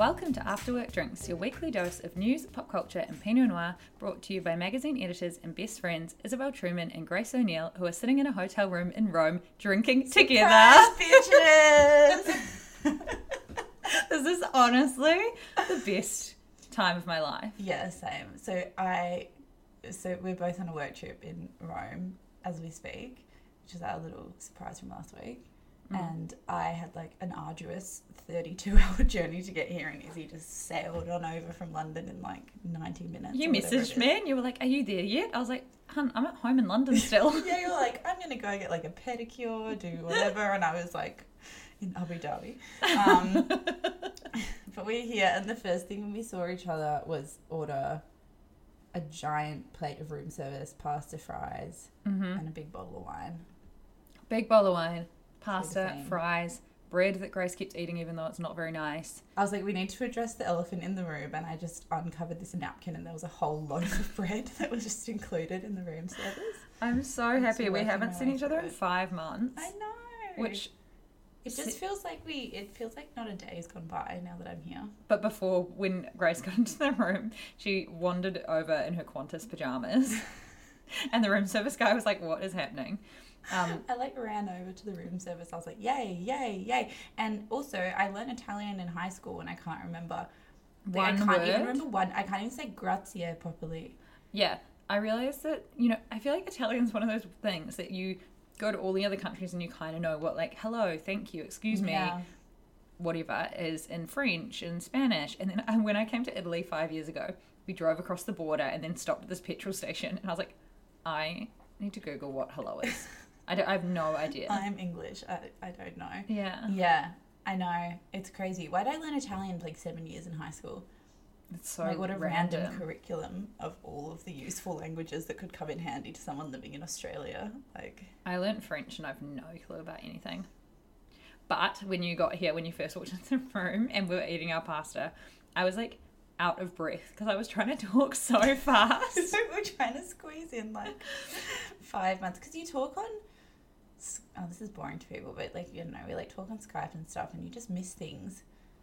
Welcome to After Work Drinks, your weekly dose of news, pop culture, and Pinot Noir, brought to you by magazine editors and best friends Isabel Truman and Grace O'Neill, who are sitting in a hotel room in Rome drinking together. this is honestly the best time of my life. yeah, same. So I, so we're both on a work trip in Rome as we speak, which is our little surprise from last week. And I had like an arduous 32 hour journey to get here, and Izzy just sailed on over from London in like 90 minutes. You or whatever it messaged me and you were like, Are you there yet? I was like, Hun, I'm at home in London still. Yeah, you're like, I'm gonna go get like a pedicure, do whatever, and I was like, in Abu Dhabi. Um, but we're here, and the first thing we saw each other was order a giant plate of room service, pasta, fries, and a big bottle of wine. Big bottle of wine, pasta, fries, bread that Grace keeps eating even though it's not very nice. I was like, we need to address the elephant in the room, and I just uncovered this napkin, and there was a whole loaf of bread that was just included in the room service. I'm so happy we haven't seen each other in five months. I know. Which, it just feels like we. It feels like not a day's gone by now that I'm here. but before when Grace got into the room, she wandered over in her Qantas pajamas, and the room service guy was like, "What is happening?" Um, I like ran over to the room service. I was like, yay, yay, yay. And also, I learned Italian in high school and I can't remember. like, One I can't even word? remember one. I can't even say grazie properly. yeah, I realized that you know I feel like Italian's one of those things that you go to all the other countries and you kind of know what like hello, thank you, excuse me, Yeah. whatever is in French and Spanish. And then when I came to Italy five years ago, we drove across the border and then stopped at this petrol station, and I was like, I need to Google what hello is. I, don't, I have no idea. I'm English. I, I don't know. yeah, Yeah, I know. It's crazy. Why did I learn Italian for like seven years in high school? it's so like, what a random, random. curriculum of all of the useful languages that could come in handy to someone living in Australia. Like, I learned French and I've no clue about anything. But when you got here, when you first walked into the room and we were eating our pasta, I was like out of breath because I was trying to talk so fast. so we're trying to squeeze in like five months because you talk on oh this is boring to people but like you know we like talk on skype and stuff and you just miss things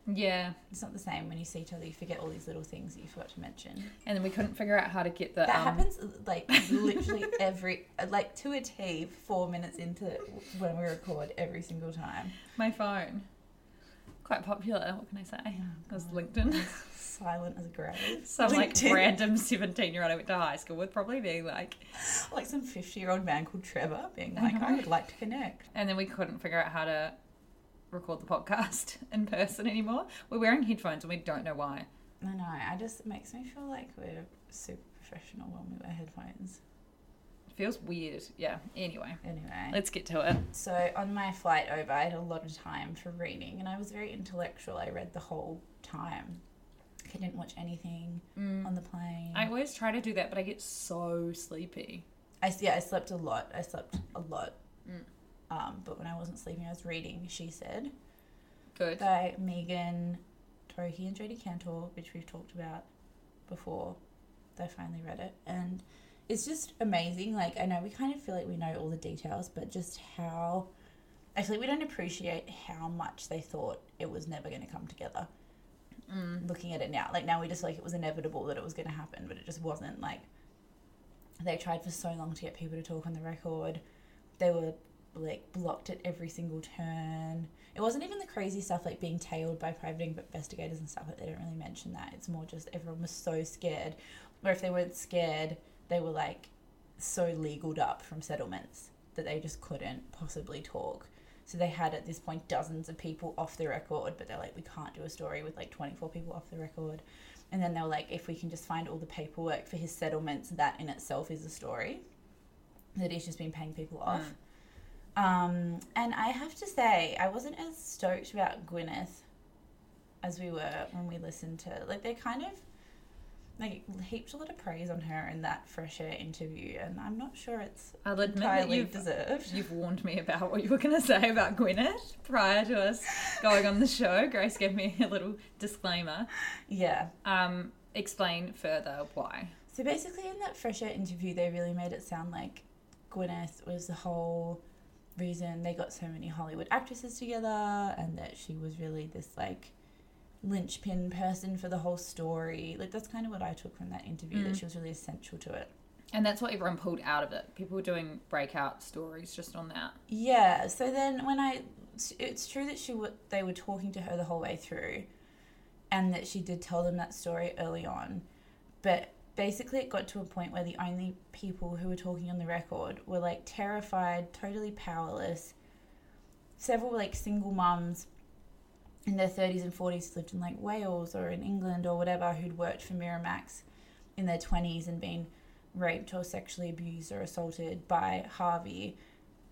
yeah, it's not the same when you see each other you forget all these little things that you forgot to mention and then we couldn't figure out how to get the. that um, happens like literally every like to a t four minutes into when we record every single time My phone. Quite popular. What can I say? Was LinkedIn. silent as a grave Some like random seventeen-year-old I went to high school with, probably being like, like some 50 year old man called trevor being like know. i would like to connect and then we couldn't figure out how to record the podcast in person anymore. We're wearing headphones and we don't know why. I know. I just it makes me feel like we're super professional when we wear headphones. Feels weird. Yeah. Anyway, Anyway, let's get to it. so on my flight over, I had a lot of time for reading, and I was very intellectual. I read the whole time. I didn't watch anything on the plane. I always try to do that, but I get so sleepy. I yeah, I slept a lot. I slept a lot. Um, but when I wasn't sleeping, I was reading. She said Good. by Megan Twohey and Jodi Kantor, which we've talked about before. I finally read it, and it's just amazing. Like I know we kind of feel like we know all the details, but just how actually we don't appreciate how much they thought it was never going to come together. Mm. Looking at it now, like now we just like it was inevitable that it was going to happen, but it just wasn't. Like they tried for so long to get people to talk on the record. They were like blocked at every single turn. It wasn't even the crazy stuff like being tailed by private investigators and stuff. Like they don't really mention that. It's more just everyone was so scared. Or if they weren't scared, they were like so legaled up from settlements that they just couldn't possibly talk. So they had at this point dozens of people off the record, but they're like, we can't do a story with like 24 people off the record. And then they were like, if we can just find all the paperwork for his settlements, that in itself is a story. That he's just been paying people off. Um, and I have to say, I wasn't as stoked about Gwyneth as we were when we listened to like they kind of like heaped a lot of praise on her in that fresh air interview, and I'm not sure it's I'll admit that entirely you've, deserved. you've warned me about what you were going to say about Gwyneth prior to us going on the show. Grace gave me a little disclaimer. Yeah. Um, explain further why. So basically, in that fresh air interview, they really made it sound like Gwyneth was the whole reason they got so many Hollywood actresses together, and that she was really this like linchpin person for the whole story. Like that's kind of what I took from that interview. That mm. she was really essential to it. And that's what everyone pulled out of it. People were doing breakout stories just on that. Yeah. So then when I, it's true that she were, they were talking to her the whole way through, and that she did tell them that story early on, but basically it got to a point where the only people who were talking on the record were like terrified, totally powerless. Several like single mums in their 30s and 40s lived in like Wales or in England or whatever who'd worked for Miramax in their 20s and been raped or sexually abused or assaulted by Harvey.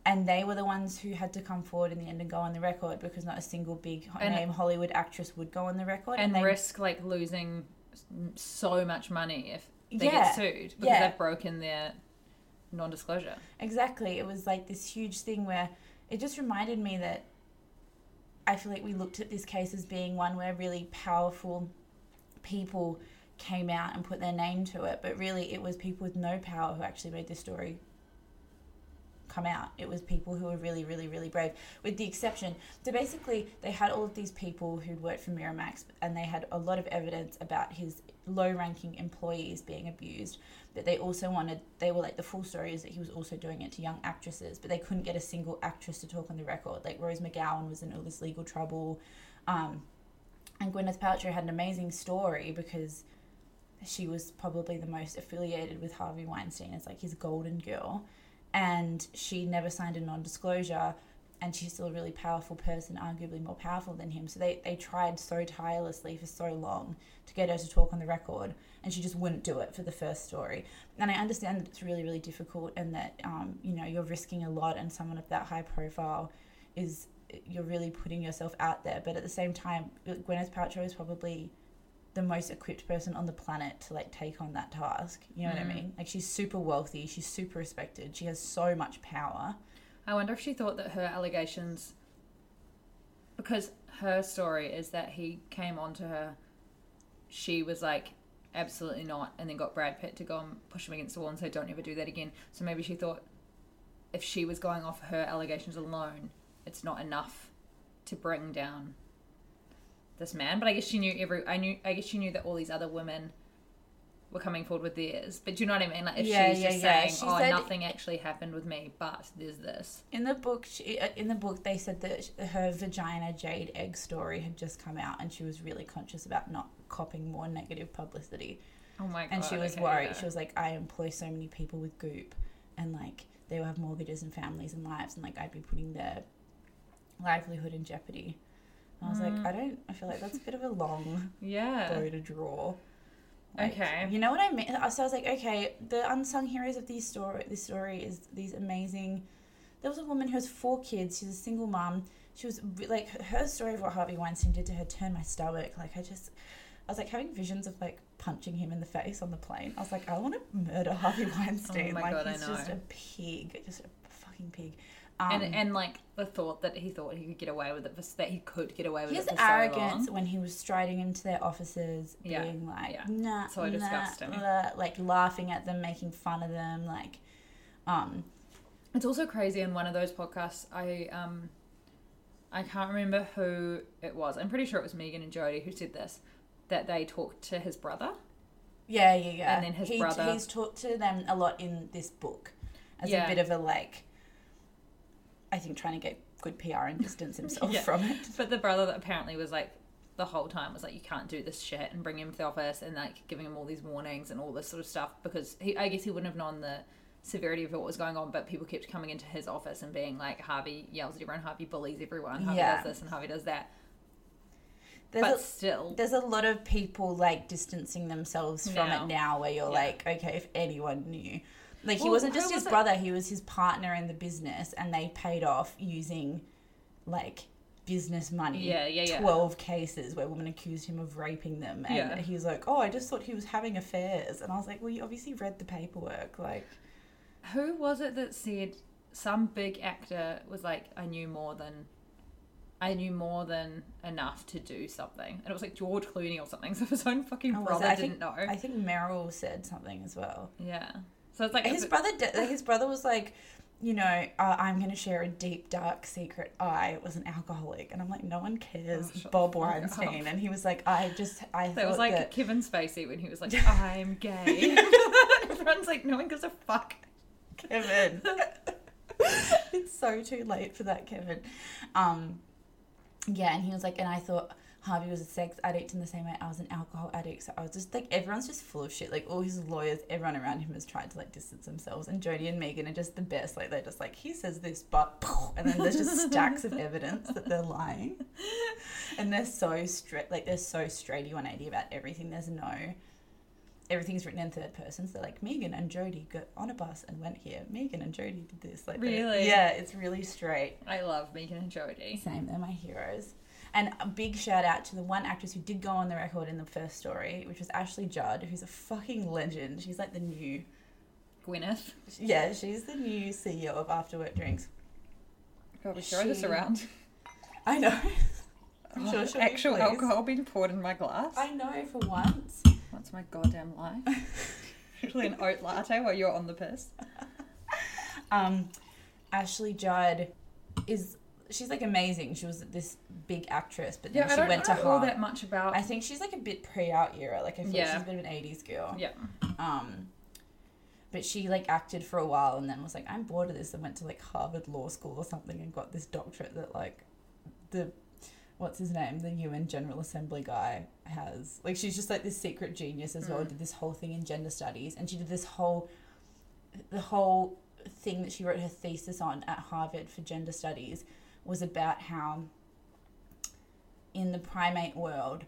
And they were the ones who had to come forward in the end and go on the record because not a single big And- name Hollywood actress would go on the record. And they, risk like losing so much money if they Yeah, get sued because yeah. they've broken their non-disclosure. Exactly. It was like this huge thing where it just reminded me that I feel like we looked at this case as being one where really powerful people came out and put their name to it, but really it was people with no power who actually made this story come out. It was people who were really, really, really brave, with the exception. So basically, they had all of these people who'd worked for Miramax, and they had a lot of evidence about his low-ranking employees being abused. But they also wanted, they were like the full story is that he was also doing it to young actresses, but they couldn't get a single actress to talk on the record. Like Rose McGowan was in all this legal trouble, um, and Gwyneth Paltrow had an amazing story because she was probably the most affiliated with Harvey Weinstein as like his golden girl. And she never signed a non disclosure and she's still a really powerful person, arguably more powerful than him. So they, they tried so tirelessly for so long to get her to talk on the record and she just wouldn't do it for the first story. And I understand that it's really, really difficult and that um, you know, you're risking a lot and someone of that high profile is you're really putting yourself out there. But at the same time, Gwyneth Paltrow is probably the most equipped person on the planet to like take on that task. You know what I mm. mean? Like she's super wealthy, she's super respected, she has so much power. I wonder if she thought that her allegations, because her story is that he came on to her, she was like, absolutely not, and then got Brad Pitt to go and push him against the wall and say, don't ever do that again. So maybe she thought if she was going off her allegations alone, it's not enough to bring down this man. But I guess she knew every. I knew. I guess she knew that all these other women were coming forward with theirs. But do you know what I mean? Like if Yeah, she's yeah, just yeah. saying, She "Oh, said- nothing actually happened with me, but there's this." In the book, she, uh, in the book, they said that her vagina jade egg story had just come out, and she was really conscious about not copying more negative publicity. Oh my god! And she was okay, worried. She was like, I employ so many people with Goop, and like they will have mortgages and families and lives, and like I'd be putting their livelihood in jeopardy. I was like, I don't. I feel like that's a bit of a long Yeah. bow to draw. Like, Okay. You know what I mean? So I was like, okay, the unsung heroes of these story, this story is these amazing. There was a woman who has four kids. She's a single mom. She was like her story of what Harvey Weinstein did to her turned my stomach. Like I just, I was like having visions of like punching him in the face on the plane. I was like, I want to murder Harvey Weinstein. Oh like God, he's just a pig, just a fucking pig. Um, and and like the thought that he thought he could get away with it, for, that he could get away with his it so arrogance long. when he was striding into their offices, Yeah, being like, yeah. nah, So nah, disgusting. nah, like laughing at them, making fun of them, like, um, It's also crazy in one of those podcasts. I um, I can't remember who it was. I'm pretty sure it was Megan and Jodi who said this. That they talked to his brother. yeah, yeah, yeah. And then his he, brother- he's talked to them a lot in this book as Yeah. a bit of a like, I think trying to get good PR and distance himself Yeah. from it. But the brother that apparently was like the whole time was like, you can't do this shit, and bring him to the office and like giving him all these warnings and all this sort of stuff because he, I guess he wouldn't have known the severity of what was going on, but people kept coming into his office and being like, Harvey yells at everyone, Harvey bullies everyone, Harvey Yeah. does this and Harvey does that. There's but a, still, there's a lot of people like distancing themselves from Now. it now where you're Yeah. like okay if anyone knew like he wasn't just his was it? brother he was his partner in the business and they paid off using like business money Yeah, yeah, yeah. 12 cases where women accused him of raping them and Yeah. he was like oh i just thought he was having affairs and i was like well you obviously read the paperwork like who was it that said some big actor was like, I knew more than. I knew more than enough to do something, and it was like George Clooney or something. So his own fucking oh, brother? I didn't think, know. i think meryl said something as well Yeah. So it's like his brother did, his brother was like you know uh, i'm going to share a deep dark secret i was an alcoholic and i'm like no one cares Oh, bob weinstein up. and he was like i just i That was like that Kevin Spacey when he was like, "I'm gay." Everyone's like, "No one gives a fuck." kevin it's so too late for that kevin um yeah and he was like and i thought Harvey was a sex addict in the same way I was an alcohol addict. So I was just like, everyone's just full of shit. Like all his lawyers, everyone around him has tried to like distance themselves. And Jodi and Megan are just the best. Like they're just like, he says this, but and then there's just stacks of evidence that they're lying. And they're so straight, like they're so straighty 180 about everything. There's no, everything's written in third person. So they're like Megan and Jodi got on a bus and went here. Megan and Jodi did this. Like Really? yeah, it's really straight. I love Megan and Jodi. Same, they're my heroes. And a big shout out to the one actress who did go on the record in the first story, which was Ashley Judd, who's a fucking legend. She's like the new, Gwyneth. yeah, she's the new CEO of Afterwork Drinks. God, we throw this around. I know. I'm sure she'll Actual pleased. alcohol being poured in my glass. I know for once. That's my goddamn life. Usually an oat latte while you're on the piss. Um, Ashley Judd is she's like amazing. She was this big actress, but then Yeah, she went to all Harvard. that much about. I think she's like a bit pre-out era. Like I feel like Yeah. she's a bit of an '80s girl. yeah. Um, but she like acted for a while and then was like, I'm bored of this, and went to like Harvard Law School or something and got this doctorate that like the what's his name, the UN General Assembly guy has. Like she's just like this secret genius as well. Did this whole thing in gender studies, and she did this whole the whole thing that she wrote her thesis on at Harvard for gender studies was about how in the primate world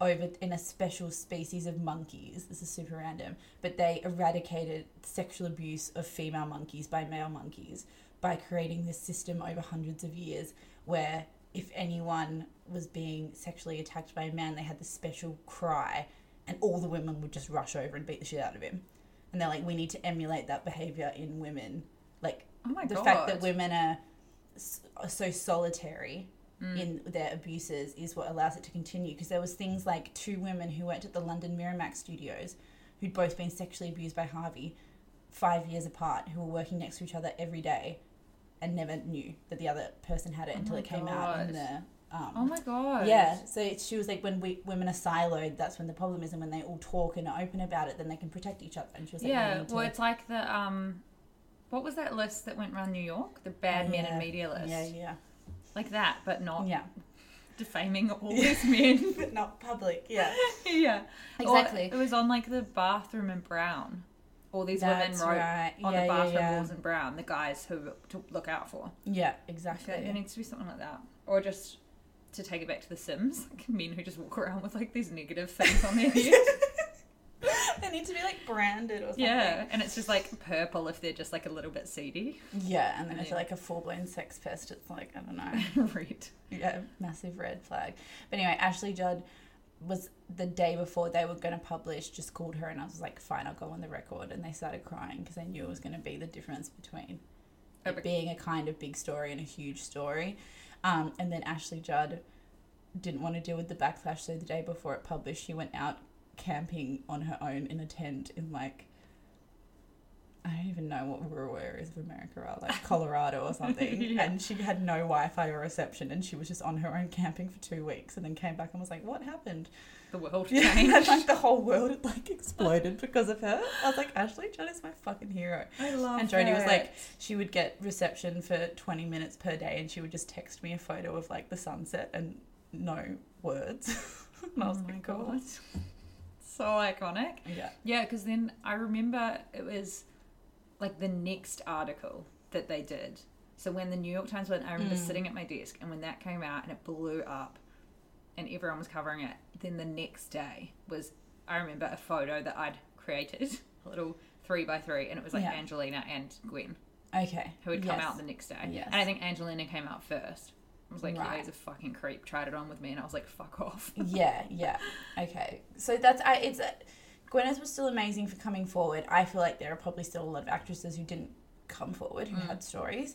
over in a special species of monkeys this is super random but they eradicated sexual abuse of female monkeys by male monkeys by creating this system over hundreds of years where if anyone was being sexually attacked by a man they had this special cry and all the women would just rush over and beat the shit out of him and they're like we need to emulate that behavior in women like Oh the god. fact that women are so solitary Mm. in their abuses is what allows it to continue because there was things like two women who worked at the london miramax studios who'd both been sexually abused by harvey five years apart who were working next to each other every day and never knew that the other person had it until Oh my it came out in the um, Oh my god. yeah, so it's, she was like, when we women are siloed, that's when the problem is, and when they all talk and are open about it, then they can protect each other. And she was like, Yeah. Well, to- it's like the um, what was that list that went around New York? The bad men in media list. Yeah, yeah, Like that, but not yeah, defaming all these men. but not public. Yeah, yeah. Or Exactly. it was on like the bathroom in Brown. All these women wrote right. on Yeah, the bathroom yeah. walls in Brown, the guys who to look out for. yeah, exactly. there needs to be something like that, or just to take it back to The Sims, like men who just walk around with like these negative things on their head. They need to be like branded or something. yeah, and it's just like purple if they're just like a little bit seedy. Yeah, and then if Yeah. you're like a full blown sex pest, it's like, I don't know. Red. yeah, massive red flag. But anyway, Ashley Judd was the day before they were going to publish, just called her and I was like, fine, I'll go on the record. And they started crying because they knew it was going to be the difference between it but- being a kind of big story and a huge story. Um, and then Ashley Judd didn't want to deal with the backlash, so the day before it published, she went out camping on her own in a tent in like I don't even know what rural areas of America are, like Colorado or something. Yeah. And she had no Wi Fi or reception, and she was just on her own camping for two weeks, and then came back and was like, "What happened?" The world Yeah, changed. and like the whole world had like exploded because of her. I was like, Ashley Judd is my fucking hero. I love And Jodi was like, she would get reception for 20 minutes per day and she would just text me a photo of like the sunset and no words. and I oh was oh my like, cool. god. So iconic. Yeah. Yeah, because then I remember it was like the next article that they did. So when the New York Times went, I remember mm. sitting at my desk, and when that came out and it blew up, and everyone was covering it. Then the next day was, I remember a photo that I'd created, a little three by three, and it was like Yeah. Angelina and Gwen Okay. who had come Yes. out the next day. Yes. And I think Angelina came out first. I was like, yeah, Right. he's a fucking creep. Tried it on with me, and I was like, fuck off. yeah, yeah. Okay. So that's, I, it's, uh, Gwyneth was still amazing for coming forward. I feel like there are probably still a lot of actresses who didn't come forward, who had stories.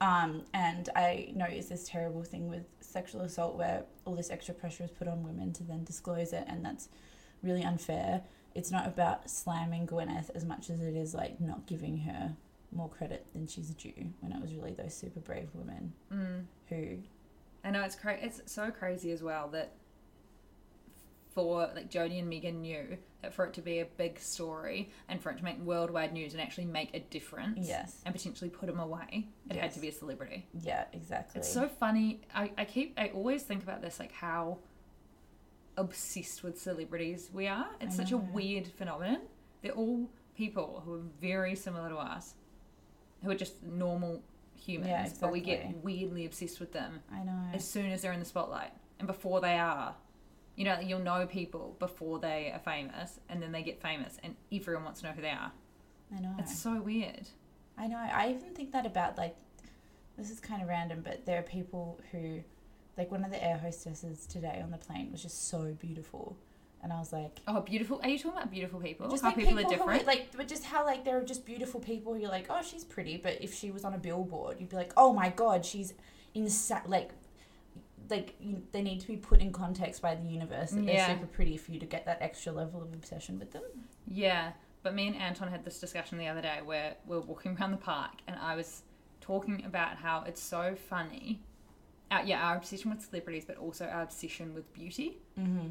Um, and I know it's this terrible thing with sexual assault where all this extra pressure is put on women to then disclose it, and that's really unfair. It's not about slamming Gwyneth as much as it is like not giving her more credit than she's due when it was really those super brave women Mm. who I know it's cra- It's so crazy as well that for like Jodi and Megan knew that for it to be a big story and for it to make worldwide news and actually make a difference, Yes. and potentially put them away, it had to be a celebrity. yeah exactly It's so funny. I, I keep I always think about this like how obsessed with celebrities we are. It's such a weird phenomenon. They're all people who are very similar to us, who are just normal humans, Yeah, but we get weirdly obsessed with them I know as soon as they're in the spotlight and before they are. You know, you'll know people before they are famous, and then they get famous, and everyone wants to know who they are. I know It's so weird. I know. I even think that about like this is kind of random, but there are people who like one of the air hostesses today on the plane was just so beautiful, and I was like. Oh, beautiful! Are you talking about beautiful people? Just how like people, people, are who different. like, but just how like there are just beautiful people who you're like, oh, she's pretty, but if she was on a billboard, you'd be like, oh my god, she's insane. Like, like you, they need to be put in context by the universe that Yeah. they're super pretty for you to get that extra level of obsession with them. Yeah, but me and Anton had this discussion the other day where we were walking around the park and I was talking about how it's so funny. Uh, yeah, our obsession with celebrities, but also our obsession with beauty. Mm-hmm.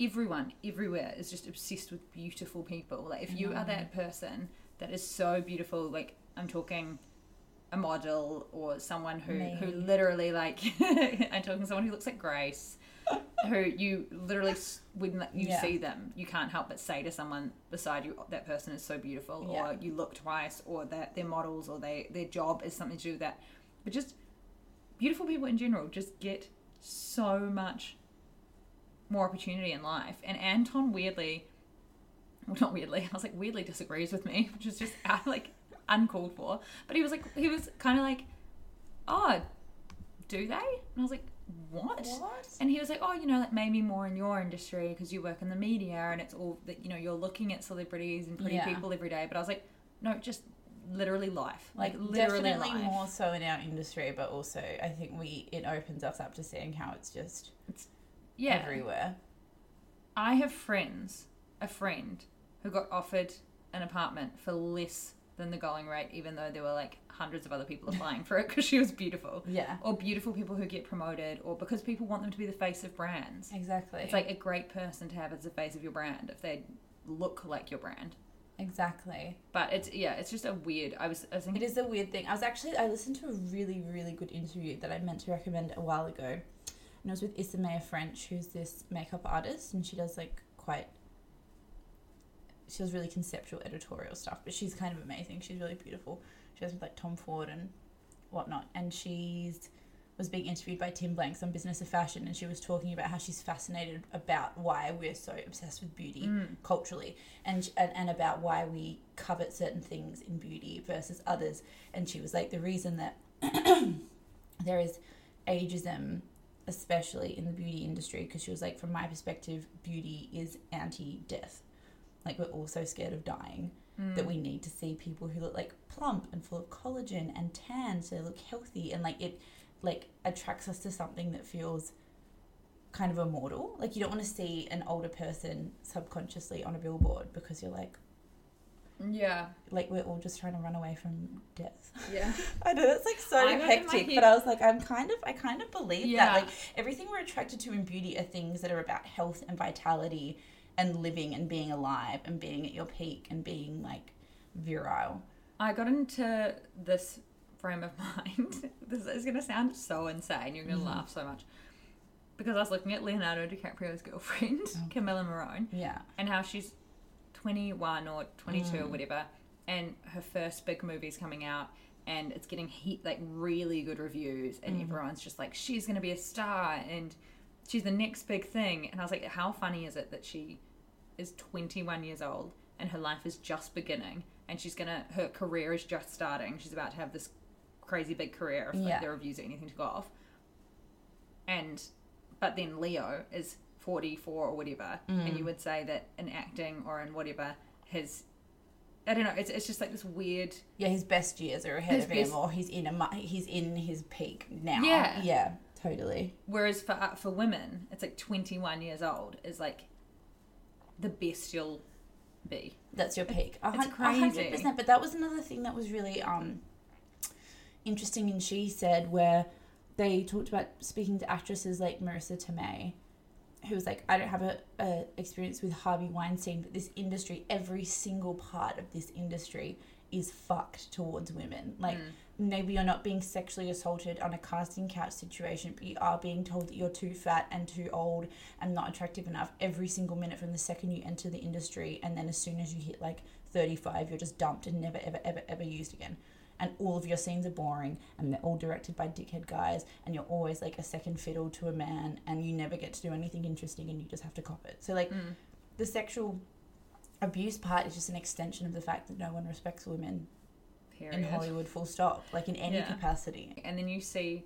Everyone, everywhere, is just obsessed with beautiful people. Like, if you are that mm. person that is so beautiful, like, I'm talking a model or someone who, who literally, like, I'm talking someone who looks like Grace, who you literally, s- when you Yeah. see them, you can't help but say to someone beside you, that person is so beautiful, Yeah. or you look twice, or that they're models, or they their job is something to do with that. But just beautiful people in general just get so much more opportunity in life. And Anton weirdly, well, not weirdly, I was like weirdly disagrees with me, which is just uh, like uncalled for. But he was like, he was kind of like, oh, do they? And I was like, what? What? And he was like, oh, you know, like maybe more in your industry because you work in the media and it's all that you know you're looking at celebrities and pretty Yeah. people every day. But I was like, no, just literally life, like, like literally definitely life. more so in our industry but also i think we it opens us up to seeing how it's just yeah, everywhere I have friends, a friend who got offered an apartment for less than the going rate, even though there were like hundreds of other people applying for it because she was beautiful. yeah Or beautiful people who get promoted, or because people want them to be the face of brands. exactly It's like a great person to have as the face of your brand if they look like your brand. exactly But it's yeah, it's just a weird. I was I was thinking is a weird thing i was actually i listened to a really really good interview that i meant to recommend a while ago and it was with Isamaya Ffrench, who's this makeup artist, and she does like quite. She does really conceptual editorial stuff, but she's kind of amazing. She's really beautiful. She does with like Tom Ford and whatnot, and she's was being interviewed by Tim Blanks on Business of Fashion, and she was talking about how she's fascinated about why we're so obsessed with beauty mm. culturally, and, and and about why we covet certain things in beauty versus others. And she was like, the reason that there is ageism, especially in the beauty industry, because she was like, from my perspective, beauty is anti-death. Like we're all so scared of dying that we hmm. need to see people who look like plump and full of collagen and tan, so they look healthy, and like it, like attracts us to something that feels kind of immortal. Like you don't want to see an older person subconsciously on a billboard because you're like, Yeah. like we're all just trying to run away from death. Yeah. I know that's like so hectic, but I was like, I'm kind of, I kind of believe Yeah. that. Like everything we're attracted to in beauty are things that are about health and vitality and living and being alive and being at your peak and being like virile. I got into this frame of mind. this is going to sound so insane. You're going to mm-hmm. laugh so much. Because I was looking at Leonardo DiCaprio's girlfriend, oh. Camila Morrone, Yeah. and how she's 21 or 22 or whatever, and her first big movie's coming out, and it's getting heat, like really good reviews, and mm. everyone's just like, she's going to be a star, and she's the next big thing. And I was like, how funny is it that she is 21 years old and her life is just beginning, and she's gonna, her career is just starting. She's about to have this crazy big career if like, Yeah. the reviews are anything to go off. And, but then Leo is 44 or whatever, and you would say that in acting or in whatever, his, I don't know, it's, it's just like this weird, Yeah, his best years are ahead of him, or he's in a he's in his peak now. Yeah. yeah, totally. Whereas for uh, for women, it's like 21 years old is like the best you'll be. That's your peak. It's a crazy. hundred percent. But that was another thing that was really um interesting. And she said where they talked about speaking to actresses like Marisa Tomei, who was like, I don't have a, a experience with Harvey Weinstein, but this industry, every single part of this industry is fucked towards women. Like mm. maybe you're not being sexually assaulted on a casting couch situation, but you are being told that you're too fat and too old and not attractive enough every single minute from the second you enter the industry, and then as soon as you hit like 35, you're just dumped and never ever ever ever used again. And all of your scenes are boring, and they're all directed by dickhead guys, and you're always like a second fiddle to a man, and you never get to do anything interesting, and you just have to cop it. So like, mm. the sexual abuse part is just an extension of the fact that no one respects women Period. in Hollywood, full stop, like in any Yeah. capacity. And then you see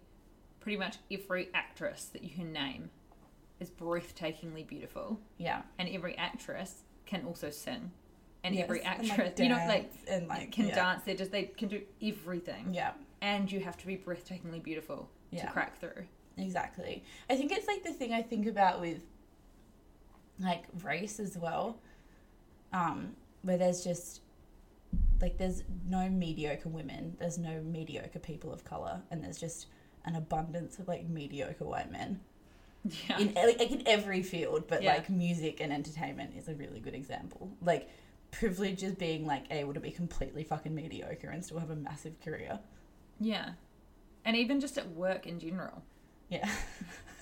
pretty much every actress that you can name is breathtakingly beautiful, Yeah. and every actress can also sing, and Yes, every and, like, actress, you know, like and, like, can yeah. dance. They just they can do everything, Yeah, and you have to be breathtakingly beautiful Yeah. to crack through. exactly. I think it's like the thing I think about with like race as well, um, where there's just like there's no mediocre women, there's no mediocre people of color, and there's just an abundance of like mediocre white men Yeah, in like, in every field. But Yeah. like music and entertainment is a really good example. Like privilege is being like able to be completely fucking mediocre and still have a massive career. yeah, and even just at work in general, Yeah.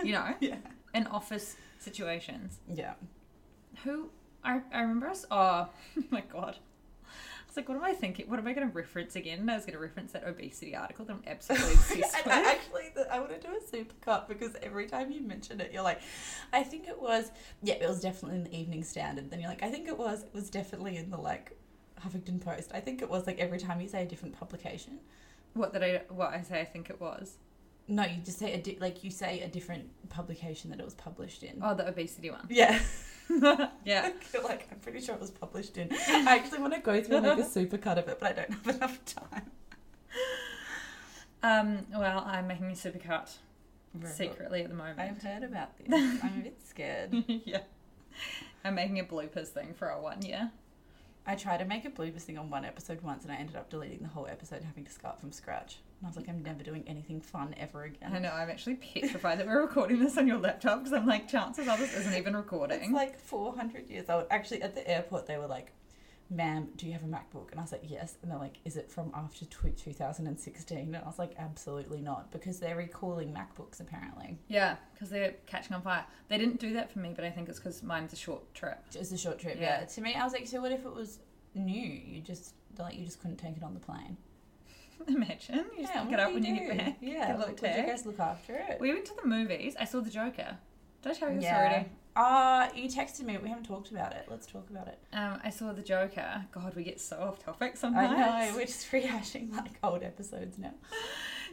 you know, yeah. in office situations. Yeah. Who I I remember us. Oh my god. Was like, what am I thinking? What am I going to reference again? And I was going to reference that obesity article that I'm absolutely obsessed with. I actually, the, I want to do a super cut because every time you mention it, you're like, I think it was, yeah, it was definitely in the Evening Standard. Then you're like, I think it was, it was definitely in the like Huffington Post. I think it was like every time you say a different publication. What did I? What I say? I think it was. No, you just say a di- like you say a different publication that it was published in. Oh, the obesity one. Yeah. Yeah. You're like, I'm pretty sure it was published in. I actually want to go through and make a super cut of it, but I don't have enough time. Um. Well, I'm making a supercut Very secretly at the moment. I've heard about this. I'm a bit scared. yeah. I'm making a bloopers thing for our one year. I tried to make a bloopers thing on one episode once and I ended up deleting the whole episode and having to start from scratch. And I was like, I'm never doing anything fun ever again. I know. I'm actually petrified that we're recording this on your laptop because I'm like, chances are this isn't even recording. It's like 400 years old. Actually, at the airport, they were like, ma'am, do you have a MacBook? And I was like, yes. And they're like, is it from after tw 2016? And I was like, absolutely not, because they're recalling MacBooks apparently. Yeah, because they're catching on fire. They didn't do that for me, but I think it's because mine's a short trip. It's a short trip, yeah. Yeah. To me, I was like, so what if it was new? You just, like, you just couldn't take it on the plane. Imagine you just Yeah, pick it up do when you get back. Yeah, get a little like, would you guys look after it? We went to the movies. I saw the Joker. Did I tell you yeah. already? Uh, you texted me. We haven't talked about it. Let's talk about it. Um, I saw the Joker. God, we get so off topic sometimes. I know we're just rehashing like old episodes now.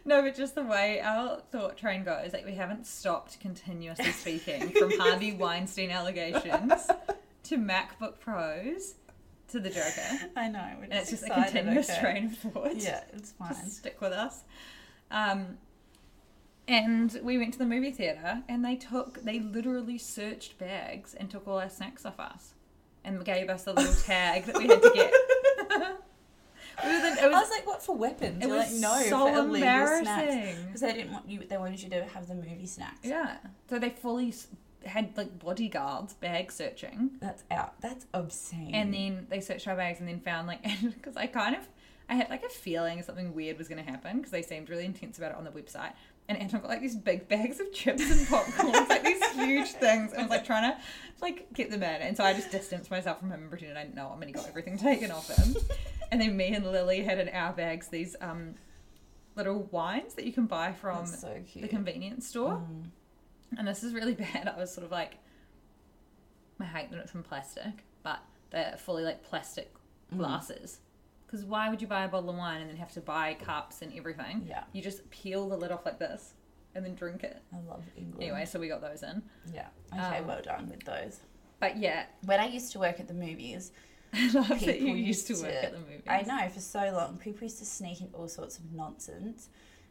No, but just the way our thought train goes, like we haven't stopped continuously speaking from Harvey Weinstein allegations to MacBook Pros to the Joker. I know. And it's just a continuous okay. train of thought. Yeah, it's fine. Just stick with us. Um, and we went to the movie theater and they took, they literally searched bags and took all our snacks off us and gave us a little tag that we had to get. We were the- it I was like, what for weapons? it You're was like, no, so for illegal snacks. embarrassing. Because they didn't want you. They wanted you to have the movie snacks. Yeah. So they fully had like bodyguards bag searching, That's out. That's obscene. and then they searched our bags and then found like because I kind of I had like a feeling something weird was going to happen because they seemed really intense about it on the website. And Anton got like these big bags of chips and popcorn, like these huge things. and I was like trying to like get them in, and so I just distanced myself from him and pretended I didn't know him, and he got everything taken off him. and then me and Lily had in our bags these um little wines that you can buy from so the convenience store. Mm. And this is really bad. I was sort of like, I hate that it's from plastic, but they're fully like plastic Mm. glasses. Because why would you buy a bottle of wine and then have to buy cups and everything? Yeah. You just peel the lid off like this and then drink it. I love England. Anyway, so we got those in. Yeah. Okay. Um, well done with those. But yeah, When I used to work at the movies, I love that people you used to work to- at the movies. I know for so long, people used to sneak in all sorts of nonsense.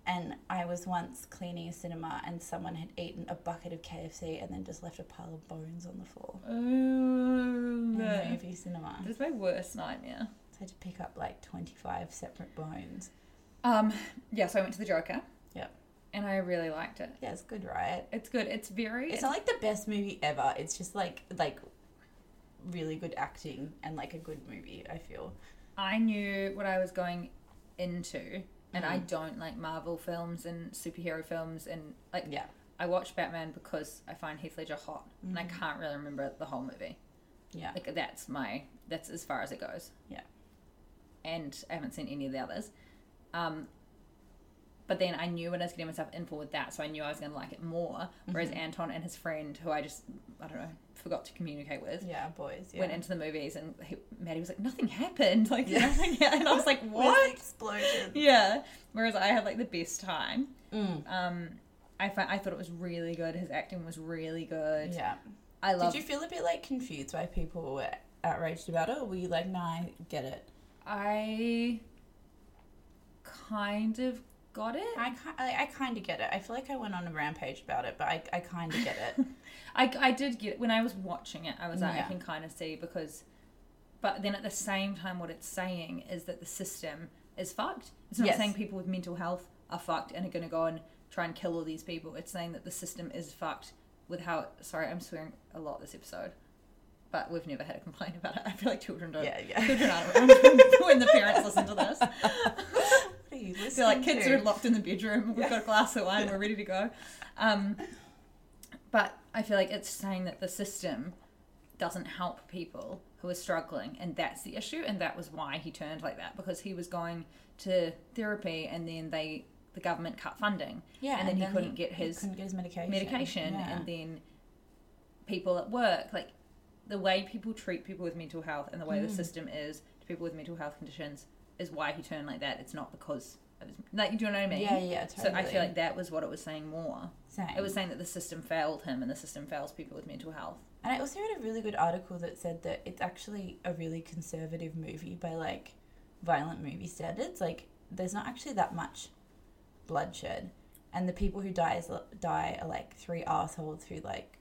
And I was once cleaning a cinema, and someone had eaten a bucket of KFC and then just left a pile of bones on the floor in the Oh, movie cinema. that is my worst nightmare. So I had to pick up like twenty-five separate bones. Um, yeah, so I went to the Joker. Yep. And I really liked it. Yeah, it's good, right? It's good. It's very. It's not like the best movie ever. It's just like like really good acting and like a good movie. I feel. I knew what I was going into, and I Mm. don't like Marvel films and superhero films, and like Yeah. I watch Batman because I find Heath Ledger hot, and I Mm-hmm. can't really remember the whole movie. Yeah. Like that's my that's as far as it goes. Yeah. And I haven't seen any of the others. Um, but then I knew what I was getting myself in for with that, so I knew I was going to like it more. Whereas Mm-hmm. Anton and his friend, who I just I don't know forgot to communicate with, Yeah, boys. Yeah. went into the movies, and he, Maddie was like, "Nothing happened," like Yeah. nothing, and I was like, "What?" explosion? Yeah. Whereas I had like the best time. Mm. Um, I I thought it was really good. His acting was really good. Yeah. I love. Did you feel a bit like confused why people were outraged about it, or were you like, nah, I get it? I kind of got it. I, I, I kind of get it. I feel like I went on a rampage about it, but I, I kind of get it. I, I did get it when I was watching it. I was like, I can kind of see because, but then at the same time, what it's saying is that the system is fucked. It's not Yes. saying people with mental health are fucked and are going to go and try and kill all these people. It's saying that the system is fucked with how. It, sorry, I'm swearing a lot this episode, but we've never had a complaint about it. I feel like children don't. Yeah, yeah. Children aren't when the parents listen to this. what are you listening They're like kids to? are locked in the bedroom. We've got a glass of wine. We're ready to go. Um, but I feel like it's saying that the system doesn't help people who are struggling, and that's the issue. And that was why he turned like that because he was going to therapy, and then they the government cut funding, Yeah, and then he couldn't get his couldn't get his medication. medication, Yeah. and then people at work like the way people treat people with mental health and the way the Mm. system is to people with mental health conditions is why he turned like that. It's not because of his, like do you know what I mean? Yeah, yeah, So I feel like that was what it was saying more. Same. It was saying that the system failed him and the system fails people with mental health. And I also read a really good article that said that it's actually a really conservative movie by like violent movie standards. Like there's not actually that much bloodshed, and the people who die is, die are like three assholes who like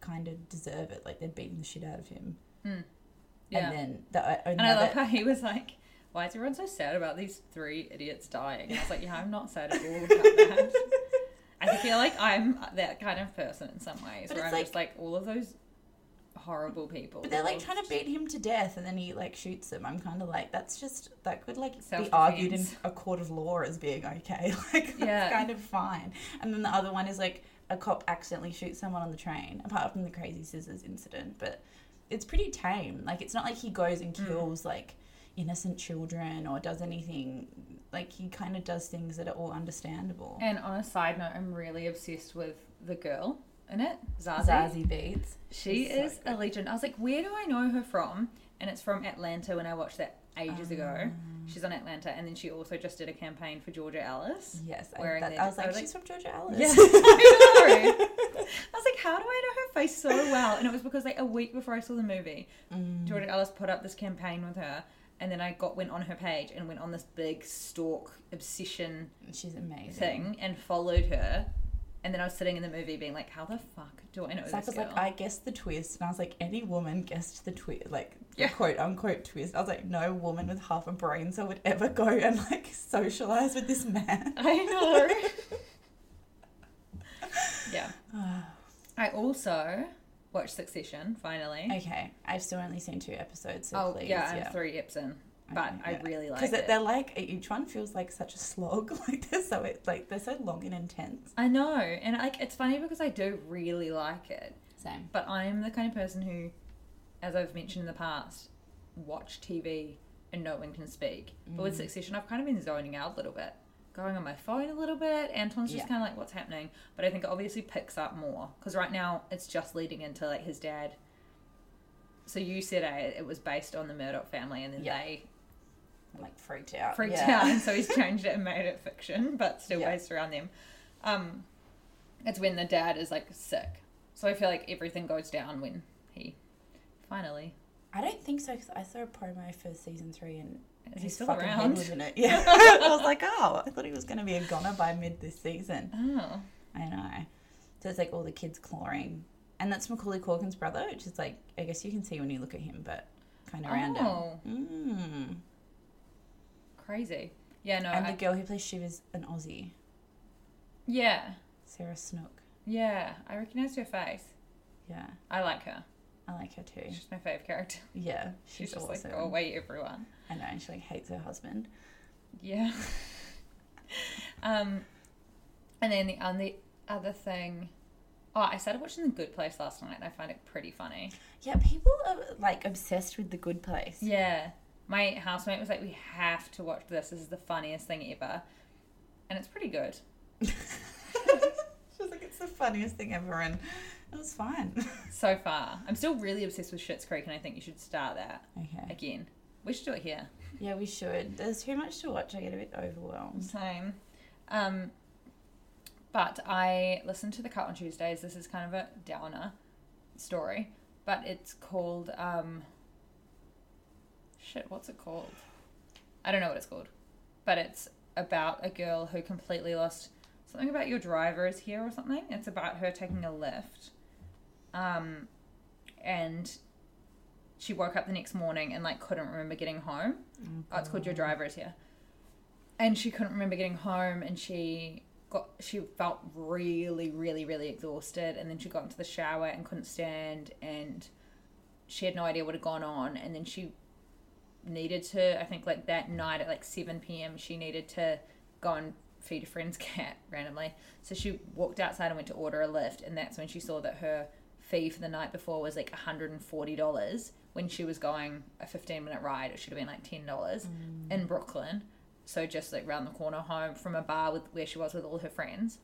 kind of deserve it. Like they're beating the shit out of him. Yeah. And then the uh, And I love how he was like, "Why is everyone so sad about these three idiots dying?" And I was like, "Yeah, I'm not sad at all about that." I feel like I'm that kind of person in some ways, But where I'm it's just like all of those horrible people. But they're like trying to beat him to death, and then he like shoots them. I'm kind of like, that's just that could like be argued in a court of law as being okay. Like Yeah. kind of fine. And then the other one is like a cop accidentally shoots someone on the train, apart from the crazy scissors incident. But it's pretty tame. Like it's not like he goes and Mm. kills like innocent children or does anything like he kind of does things that are all understandable. And on a side note, I'm really obsessed with the girl in it, Zazie. Zazie Beetz. She She's so is a legend. I was like, where do I know her from? And it's from Atlanta when I watched that ages ago. Ah. She's on Atlanta, and then she also just did a campaign for Georgia Alice. Yes, I, wearing that, I was like, she's from Georgia Alice. Yeah, I know. I was like, how do I know her face so well? And it was because like a week before I saw the movie, Mm. Georgia Alice put up this campaign with her, and then I got went on her page and went on this big stalk obsession she's amazing. thing and followed her. And then I was sitting in the movie being like, how the fuck do I know Zach this was girl? like, I guessed the twist, and I was like, any woman guessed the twist, like Yeah. quote unquote twist. I was like, no woman with half a brain cell would ever go and like socialize with this man. I know. yeah. I also watched Succession finally. Okay, I've still only seen two episodes, so oh please, yeah, I'm yeah. three eps in, but I really like it. because it. they're like each one feels like such a slog. Like they're so it's like they're so long and intense. I know, and like it's funny because I do really like it, Same. but I'm the kind of person who, as I've mentioned in the past, watch TV and no one can speak. But Mm. with Succession, I've kind of been zoning out a little bit, going on my phone a little bit. Anton's just Yeah. kind of like, "What's happening?" But I think it obviously picks up more because right now it's just leading into like his dad. So you said uh, it was based on the Murdoch family, and then Yeah. they like freaked out. freaked yeah. out, and so he's changed it and made it fiction, but still based around them. Um, it's when the dad is like sick, so I feel like everything goes down when he finally. I don't think so because I saw a promo for season three and Is he still around? in it. Yeah, I was like, oh, I thought he was going to be a goner by mid this season. Oh, I know. So it's like all the kids clawing, and that's Macaulay Culkin's brother, which is like I guess you can see when you look at him, but kind of random. Oh. Mm. crazy. Yeah, no, And I, the girl who plays Shiv is an Aussie, yeah, Sarah Snook. yeah, I recognize her face. Yeah, I like her. I like her too. She's my favorite character. Yeah, She's, she's, just awesome. like, go away, everyone. I know, and she like hates her husband. Yeah. um, and then the, on the other thing, oh, I started watching The Good Place last night. and I find it pretty funny. Yeah, people are like obsessed with the Good Place. Yeah. My housemate was like, we have to watch this. This is the funniest thing ever. And it's pretty good. She was like, it's the funniest thing ever, and it was fine. So far. I'm still really obsessed with Schitt's Creek, and I think you should start that okay. again. We should do it here. Yeah, we should. There's too much to watch. I get a bit overwhelmed. Same. Um, but I listened to the Cut on Tuesdays. This is kind of a downer story, but it's called um, shit. What's it called? I don't know what it's called, but it's about a girl who completely lost something about your driver is here or something. It's about her taking a lift, um, and she woke up the next morning and like couldn't remember getting home. Oh, it's called Your Driver is Here. And she couldn't remember getting home and she got she felt really really really exhausted. And then she got into the shower and couldn't stand and she had no idea what had gone on. And then she needed to i think like that night at like 7 p.m she needed to go and feed a friend's cat randomly. So she walked outside and went to order a Lyft. And that's when she saw that her fee for the night before was like $140 when she was going a 15 minute ride it should have been like $10 in brooklyn. So just like round the corner home from a bar with where she was with all her friends.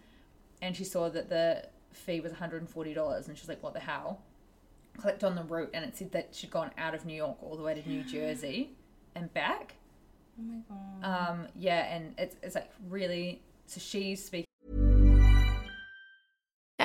And she saw that the fee was $140 and she's like what the hell? Clicked on the route and it said that she'd gone out of new york all the way to new jersey and back. Oh my god. um yeah and it's, it's like really so she's speaking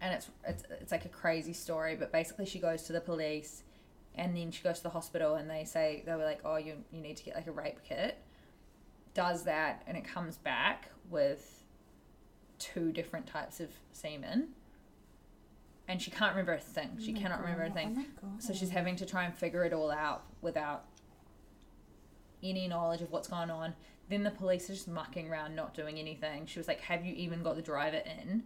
and it's, it's it's like a crazy story, but basically she goes to the police and then she goes to the hospital and they say they were like, Oh, you you need to get like a rape kit. Does that and it comes back with two different types of semen. And she can't remember a thing. She cannot remember a thing. Oh So she's having to try and figure it all out without any knowledge of what's going on. Then the police are just mucking around, not doing anything. She was like, Have you even got the driver in?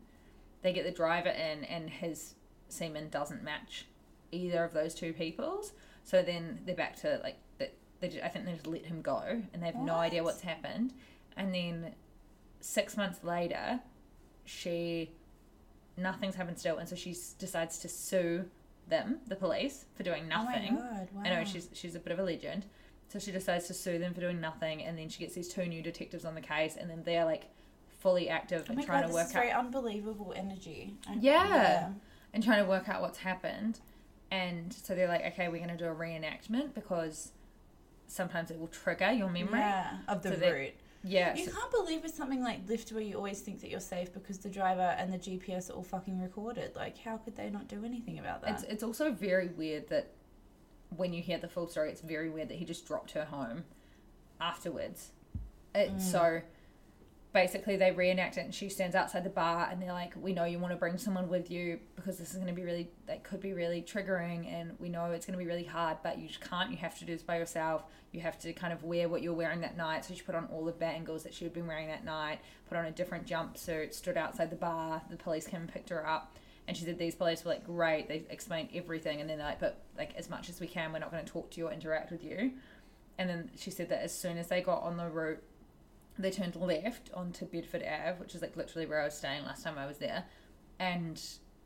They get the driver in, and his semen doesn't match either of those two people's. So then they're back to like, they, they just, I think they just let him go, and they have no idea what's happened. And then six months later, she nothing's happened still, and so she decides to sue them, the police, for doing nothing. Oh my God, I know she's she's a bit of a legend. So she decides to sue them for doing nothing, and then she gets these two new detectives on the case, and then they're like fully active Oh and trying god, to work out very unbelievable energy. I- yeah. and trying to work out what's happened. And so they're like, okay, we're going to do a reenactment because sometimes it will trigger your memory. Yeah, of the So route. Yeah, You so- can't believe it's something like Lyft where you always think that you're safe because the driver and the GPS are all fucking recorded. Like, how could they not do anything about that? It's it's also very weird that when you hear the full story, it's very weird that he just dropped her home afterwards. It's mm. so basically they reenact it and she stands outside the bar and they're like, We know you want to bring someone with you because this is gonna be really that could be really triggering and we know it's gonna be really hard, but you just can't, you have to do this by yourself. You have to kind of wear what you're wearing that night. So she put on all the bangles that she had been wearing that night, put on a different jumpsuit, stood outside the bar, the police came and picked her up. And she said these police were like, great. They explained everything, and then they're like, but like as much as we can, we're not going to talk to you or interact with you. And then she said that as soon as they got on the route, they turned left onto Bedford Ave, which is like literally where I was staying last time I was there. And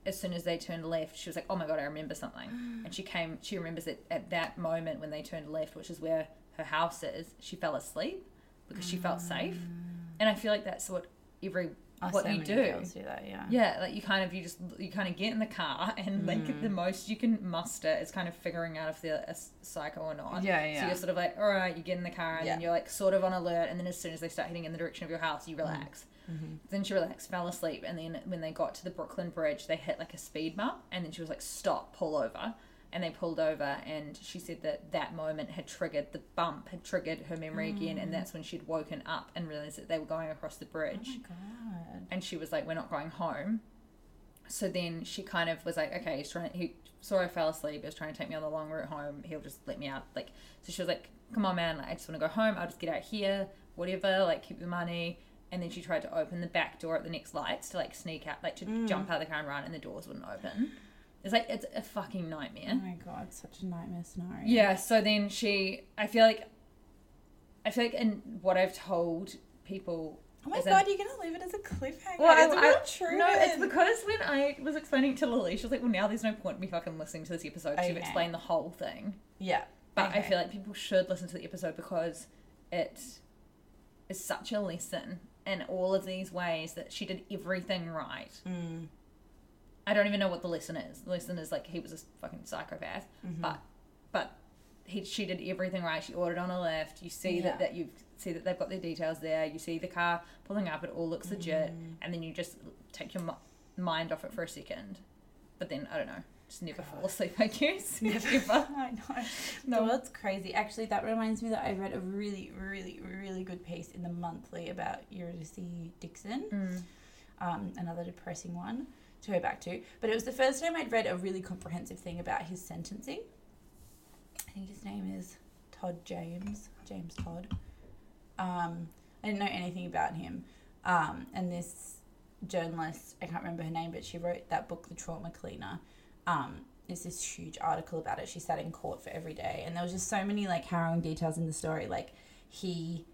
as soon as they turned left, she was like, "Oh my god, I remember something." And she came. She remembers it at that moment when they turned left, which is where her house is, she fell asleep because she felt safe. Mm. And I feel like that's what every Oh, what so you do. do that, yeah. Yeah, like you kind of you just you kind of get in the car and like Mm. the most you can muster is kind of figuring out if they're a psycho or not. Yeah, yeah. So you're sort of like, all right, you get in the car and then you're like sort of on alert, and then as soon as they start heading in the direction of your house, you relax. Mm-hmm. Then she relaxed, fell asleep, and then when they got to the Brooklyn Bridge, they hit like a speed bump, and then she was like, stop, pull over. And they pulled over, and she said that that moment had triggered the bump, had triggered her memory again, and mm. that's when she'd woken up and realized that they were going across the oh bridge God. and she was like, "We're not going home." So then she kind of was like, "Okay, he's trying." He saw I fell asleep. He was trying to take me on the long route home. He'll just let me out. Like, so she was like, "Come on, man. Like, I just want to go home. I'll just get out here. Whatever. Like, keep the money." And then she tried to open the back door at the next lights to like sneak out, like to mm. jump out of the car and run, and the doors wouldn't open. It's like it's a fucking nightmare. Oh my god, such a nightmare scenario. Yeah, so then she I feel like I feel like in what I've told people Oh my god, you're gonna leave it as a cliffhanger. well, it's I, real I, true. No, it's because when I was explaining to Lily, she was like, "Well, now there's no point in me fucking listening to this episode. 'cause You've Okay. explained the whole thing." Yeah. But I feel like people should listen to the episode because it is such a lesson in all of these ways that she did everything right. Mm. I don't even know what the lesson is. The lesson is like he was a fucking psychopath, Mm-hmm. but but he she did everything right. She ordered on a Lyft. You see Yeah. that that you see that they've got their details there. You see the car pulling up. It all looks legit, Mm. and then you just take your mi- mind off it for a second. But then I don't know. Just never fall asleep. I guess never. I know. No. World's crazy. Actually, that reminds me that I read a really, really, really good piece in the monthly about Eurydice Dixon, Mm. um, another depressing one to go back to. But it was the first time I'd read a really comprehensive thing about his sentencing. I think his name is Todd James, James Todd. Um, I didn't know anything about him. Um, and this journalist, I can't remember her name, but she wrote that book, The Trauma Cleaner. Um, it's this huge article about it. She sat in court for every day, and there was just so many like harrowing details in the story. Like he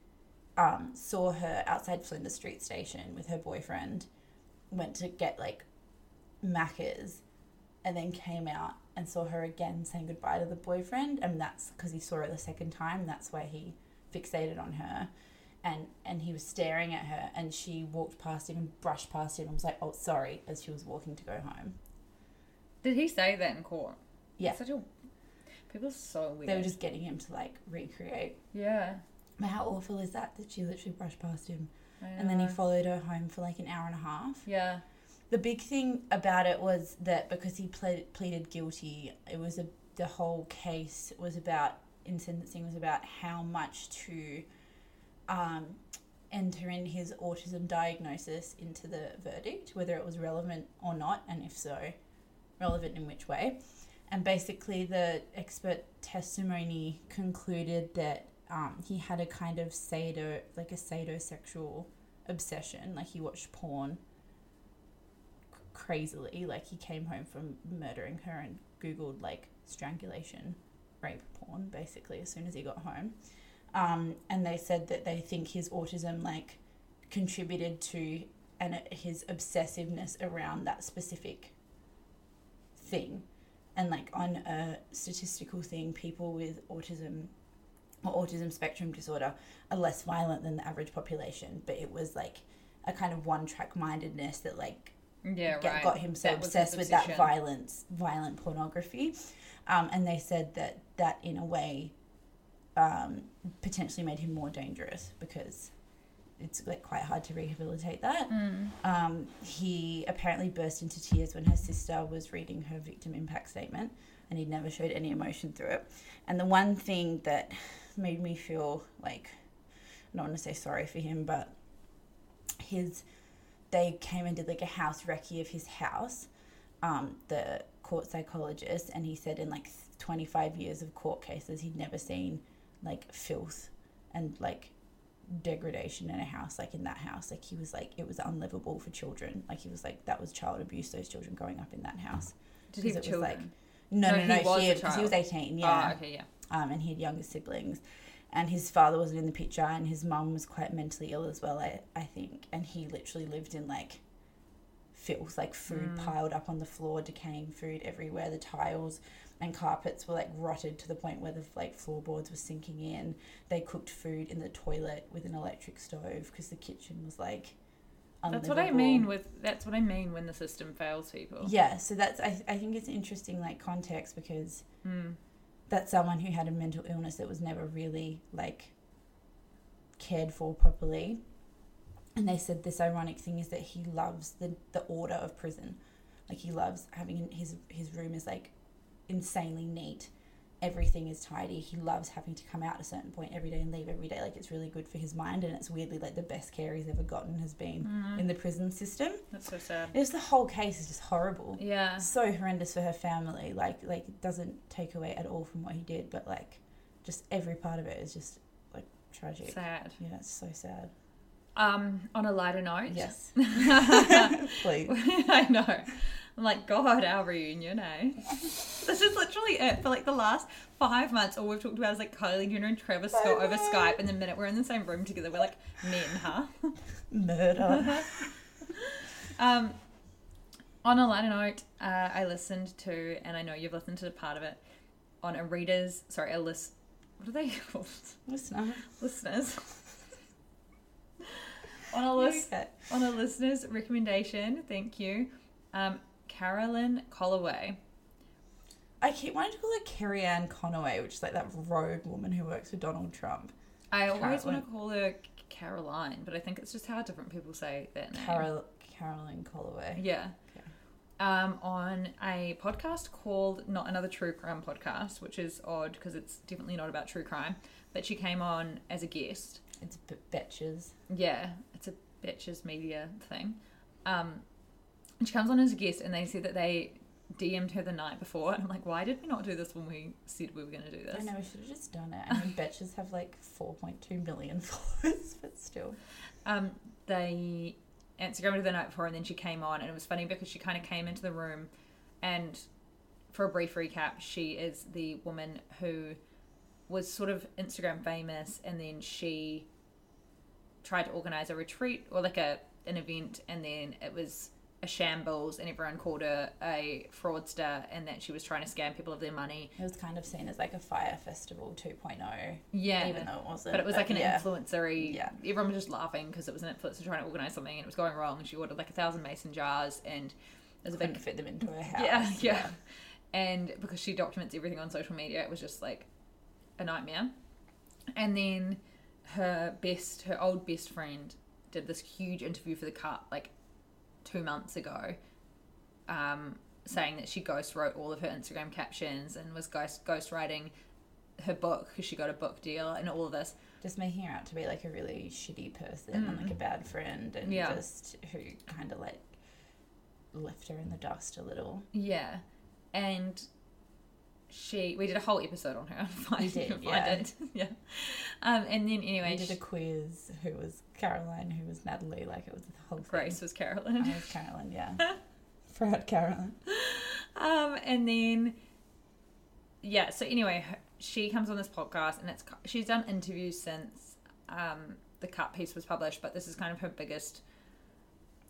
um, saw her outside Flinders Street Station with her boyfriend, went to get like Macca's, and then came out and saw her again saying goodbye to the boyfriend and that's because he saw her the second time that's why he fixated on her and and he was staring at her and she walked past him and brushed past him and was like oh sorry as she was walking to go home Did he say that in court? yeah Such a people are so weird. they were just getting him to like recreate yeah. but how awful is that that she literally brushed past him and then he followed her home for like an hour and a half Yeah. The big thing about it was that because he pleaded guilty, it was a the whole case was about in sentencing was about how much to um, enter in his autism diagnosis into the verdict, whether it was relevant or not, and if so, relevant in which way. And basically, the expert testimony concluded that um, he had a kind of sado, like a sadosexual obsession, like he watched porn crazily. Like he came home from murdering her and Googled like strangulation, rape porn, basically, as soon as he got home. Um, and they said that they think his autism like contributed to and his obsessiveness around that specific thing. And like on a statistical thing, people with autism or autism spectrum disorder are less violent than the average population. But it was like a kind of one track mindedness that like Yeah, get, right. got him so That obsessed with that violence, violent pornography. Um, and they said that that in a way um, potentially made him more dangerous because it's like quite hard to rehabilitate that. Mm. Um, he apparently burst into tears when her sister was reading her victim impact statement, and he never showed any emotion through it. And the one thing that made me feel like I don't want to say sorry for him, but his they came and did like a house recce of his house, um, the court psychologist, and he said in like 25 years of court cases, he'd never seen like filth and like degradation in a house like in that house. Like he was like it was unlivable for children. Like he was like that was child abuse those children growing up in that house. Did he have Because it was, like- children? no No, no he no, was he a because he was 18 yeah Oh, okay, yeah. um, and he had younger siblings and his father wasn't in the picture and his mum was quite mentally ill as well I, I think and he literally lived in like filth like food Mm. piled up on the floor decaying food everywhere the tiles and carpets were like rotted to the point where the like floorboards were sinking in they cooked food in the toilet with an electric stove because the kitchen was like That's what I mean with that's what I mean when the system fails people. Yeah, so that's I, I think it's interesting like context because Mm. That's someone who had a mental illness that was never really like cared for properly. And they said this ironic thing is that he loves the the order of prison. Like he loves having his his room is like insanely neat. Everything is tidy. He loves having to come out at a certain point every day and leave every day. Like it's really good for his mind and it's weirdly like the best care he's ever gotten has been in the prison system. That's so sad. It's the whole case is just horrible Yeah. so horrendous for her family. Like like it doesn't take away at all from what he did, but like just every part of it is just like tragic. Sad. Yeah, it's so sad. Um, on a lighter note. Yes. Please. I know. I'm like, God, our reunion, eh? this is literally it. For like the last five months, all we've talked about is like Kylie Jenner and Travis Scott over Skype, and the minute we're in the same room together, we're like men, huh? Murder. Um, on a lighter note, uh, I listened to, and I know you've listened to part of it, on a reader's, sorry, a list. What are they called? Listener. Listeners. on a list, Okay. on a listener's recommendation, thank you, um, Carolyn Calloway. I keep wanting to call her Kellyanne Conway, which is like that rogue woman who works for Donald Trump. I always want to call her Caroline, but I think it's just how different people say that name. Carol Carolyn Calloway. Yeah. Okay. Um, on a podcast called Not Another True Crime Podcast, which is odd because it's definitely not about true crime. But she came on as a guest. It's b- betches. Yeah, it's a betches media thing. Um, and she comes on as a guest, and they said that they DM'd her the night before. And I'm like, why did we not do this when we said we were going to do this? I know we should have just done it. I mean, betches have like 4.2 million followers, but still. um, they Instagrammed her the night before, and then she came on, and it was funny because she kind of came into the room, and for a brief recap, she is the woman who was sort of Instagram famous, and then she tried to organize a retreat or like a an event, and then it was a shambles and everyone called her a fraudster and that she was trying to scam people of their money. It was kind of seen as like a Fyre Festival 2.0. Yeah. Even though it wasn't. But it was like an yeah. influencery. Yeah. Everyone was just laughing because it was an influencer trying to organize something and it was going wrong. And she ordered like a thousand mason jars and there's a big fit them into her house. yeah, yeah. And because she documents everything on social media, it was just like a nightmare. And then her best, her old best friend, did this huge interview for the Cut like two months ago, um, saying that she ghost wrote all of her Instagram captions and was ghost ghost writing her book because she got a book deal and all of this. Just making her out to be like a really shitty person and like a bad friend and Mm. Yeah. just who kind of like left her in the dust a little. Yeah, and she we did a whole episode on her. Find, We did, yeah. it. yeah. Um, and then anyway, We did a quiz. Who was Caroline? Who was Natalie? Like it was the whole thing. Grace was Caroline. I was Carolyn. Yeah. Proud Caroline. Um, and then yeah. So anyway, her- she comes on this podcast, and it's she's done interviews since um, the cut piece was published, but this is kind of her biggest.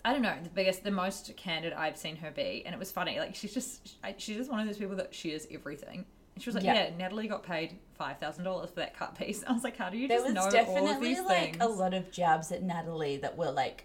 I don't know, the biggest, the most candid I've seen her be, and it was funny. Like she's just, she's just one of those people that she is everything. And she was like, Yeah. "Yeah, Natalie got paid five thousand dollars for that cut piece." I was like, "How do you There just know all of definitely these like things?" a lot of jabs at Natalie that were like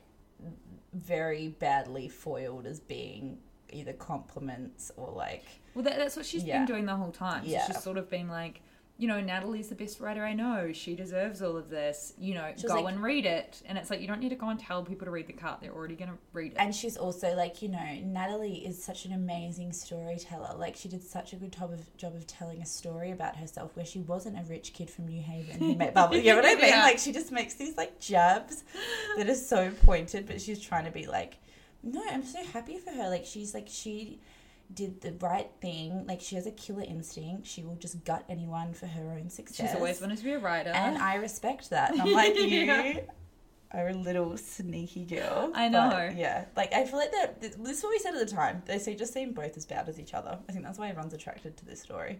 very badly foiled as being either compliments or like Well, that, that's what she's Yeah. been doing the whole time. So Yeah. she's sort of been like, you know, Natalie's the best writer I know. She deserves all of this. You know, She's go like- and read it. And it's like, you don't need to go and tell people to read the cut. They're already going to read it. and she's also like you know Natalie is such an amazing storyteller like she did such a good job of job of telling a story about herself where she wasn't a rich kid from New Haven who met bubble you know what I mean Yeah. like she just makes these like jabs that are so pointed but she's trying to be like no I'm so happy for her like she's like she did the right thing like she has a killer instinct she will just gut anyone for her own success she's always wanted to be a writer. and I respect that. And I'm like, you Yeah. are a little sneaky girl. I but know. yeah. Like, I feel like that. This is what we said at the time. They say just seem both as bad as each other. I think that's why everyone's attracted to this story.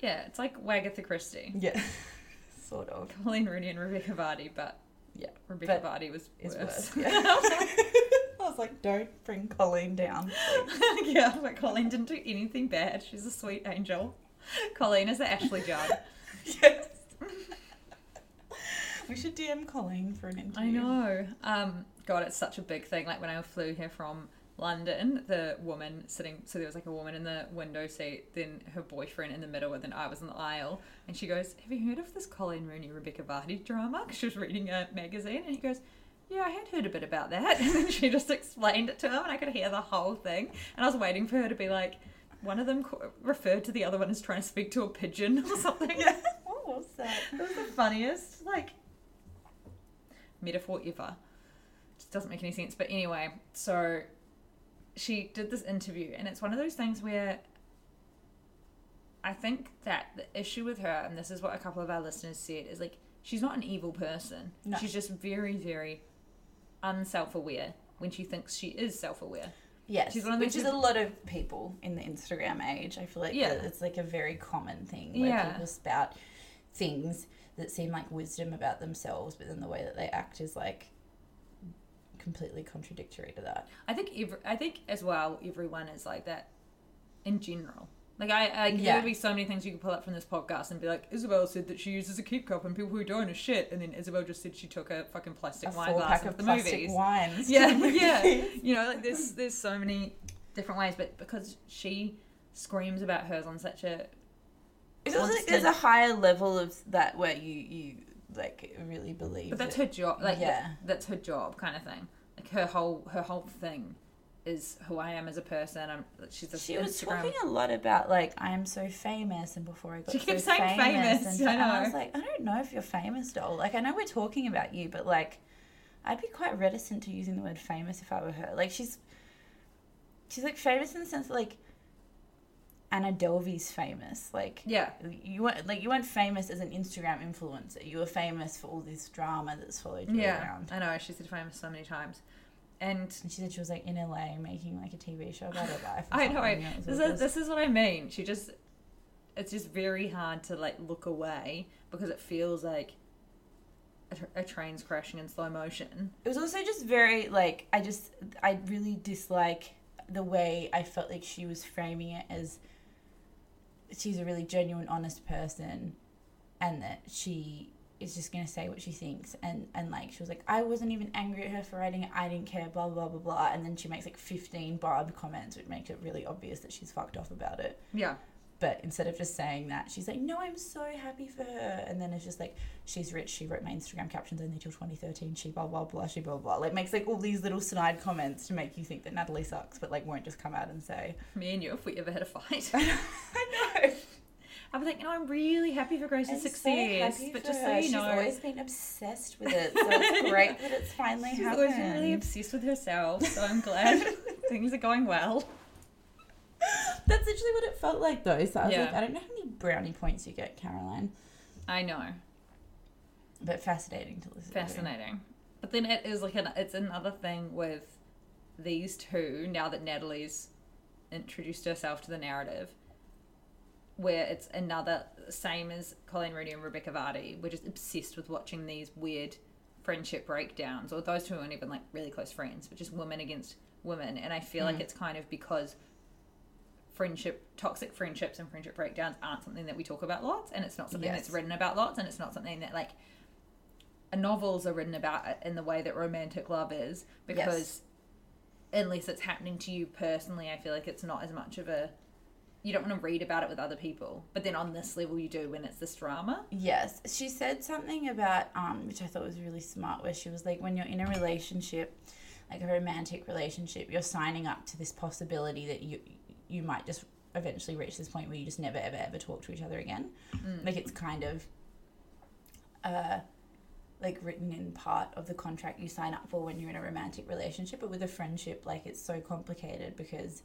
yeah, it's like Wagatha Christie. Yeah. sort of. Coleen Rooney and Rebekah Vardy, but Yeah. Rebekah But Vardy was worse. worse. Yeah. I was like, don't bring Coleen down. yeah, but Coleen didn't do anything bad. She's a sweet angel. Coleen is the Ashley Judd. yes. we should DM Coleen for an interview. I know. Um, God, it's such a big thing. Like when I flew here from London, the woman sitting, so there was like a woman in the window seat, then her boyfriend in the middle, and then I was in the aisle. And she goes, Have you heard of this Coleen Rooney Rebekah Vardy drama? 'Cause she was reading a magazine. And he goes, Yeah, I had heard a bit about that. And then she just explained it to him, and I could hear the whole thing. And I was waiting for her to be like, one of them co- referred to the other one as trying to speak to a pigeon or something. Yeah. What was that? It was the funniest, like, metaphor ever. It just doesn't make any sense. But anyway, so she did this interview, and it's one of those things where I think that the issue with her, and this is what a couple of our listeners said, is like, she's not an evil person. No. She's just very, very unself aware when she thinks she is self aware. Yes, She's one of which is a lot of people in the Instagram age. I feel like Yeah. it's like a very common thing where Yeah. people spout things that seem like wisdom about themselves, but then the way that they act is like completely contradictory to that. I think every, I think as well everyone is like that in general. Like I, I there would be so many things you could pull up from this podcast and be like, Isabel said that she uses a keep cup and people who don't are shit, and then Isabel just said she took a fucking plastic A wine glass pack of the plastic movies. wines. Yeah, the yeah. You know, like there's there's so many different ways, but because she screams about hers on such a It's also like there's a higher level of that where you you like really believe. But that's that- her job. Like Yeah. yeah. that's her job kind of thing. Like her whole her whole thing is who I am as a person. I'm she's a She was Instagram. talking a lot about like I'm so famous, and before I got She so saying famous, and, I and I was like, I don't know if you're famous, doll. Like I know we're talking about you, but like I'd be quite reticent to using the word famous if I were her. Like she's she's like famous in the sense that like Anna Delvey's famous. Like Yeah. you weren't like you weren't famous as an Instagram influencer. You were famous for all this drama that's followed you Yeah, around. I know. She said famous so many times, and And she said she was like in LA making like a TV show about her life. I know. and This is, this is what I mean. She just, it's just very hard to like look away because it feels like a, a train's crashing in slow motion. It was also just very like I just I really dislike the way I felt like she was framing it as she's a really genuine, honest person, and that she is just gonna say what she thinks and and like she was like I wasn't even angry at her for writing it. I didn't care blah blah blah blah. And then she makes like 15 barbed comments which makes it really obvious that she's fucked off about it. Yeah. But instead of just saying that she's like no I'm so happy for her and then it's just like she's rich she wrote my Instagram captions only till 2013 she blah blah blah she blah blah like makes like all these little snide comments to make you think that Natalie sucks but like won't just come out and say Me and you, if we ever had a fight. I know I was like, no, I'm really happy for Grace's I'm so success. happy but just so her. you she's know, always been obsessed with it so it's great that it's finally she's happened always been really obsessed with herself. So I'm glad things are going well. That's literally what it felt like, though. So I was Yeah. like, I don't know how many brownie points you get, Caroline, I know. but fascinating to listen to. Fascinating. But then it is like an, it's another thing with these two now that Natalie's introduced herself to the narrative, where it's another same as Coleen Rooney and Rebekah Vardy. We're just obsessed with watching these weird friendship breakdowns, or those two aren't even like really close friends, but just women against women. And I feel like mm. it's kind of because friendship, toxic friendships, and friendship breakdowns aren't something that we talk about lots, and it's not something Yes. that's written about lots, and it's not something that like novels are written about in the way that romantic love is because unless it's happening to you personally i feel like it's not as much of a you don't want to read about it with other people but then on this level you do when it's this drama. Yes, she said something about um, which I thought was really smart, where she was like, when you're in a relationship, like a romantic relationship, you're signing up to this possibility that you you might just eventually reach this point where you just never ever ever talk to each other again. Like it's kind of uh like written in part of the contract you sign up for when you're in a romantic relationship, but with a friendship, like it's so complicated because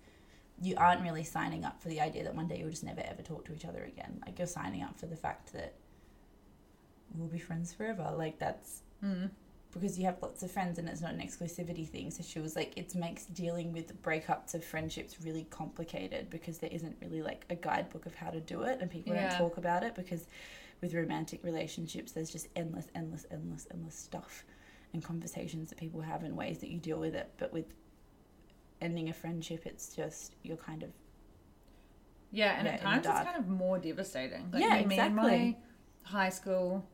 you aren't really signing up for the idea that one day you'll just never ever talk to each other again. Like you're signing up for the fact that we'll be friends forever. Like that's because you have lots of friends and it's not an exclusivity thing. So she was like, it makes dealing with breakups of friendships really complicated because there isn't really like a guidebook of how to do it and people Yeah. don't talk about it because with romantic relationships there's just endless, endless, endless, endless stuff and conversations that people have and ways that you deal with it. But with ending a friendship, it's just you're kind of yeah and Yeah, at times it's kind of more devastating like Yeah, and my exactly. high school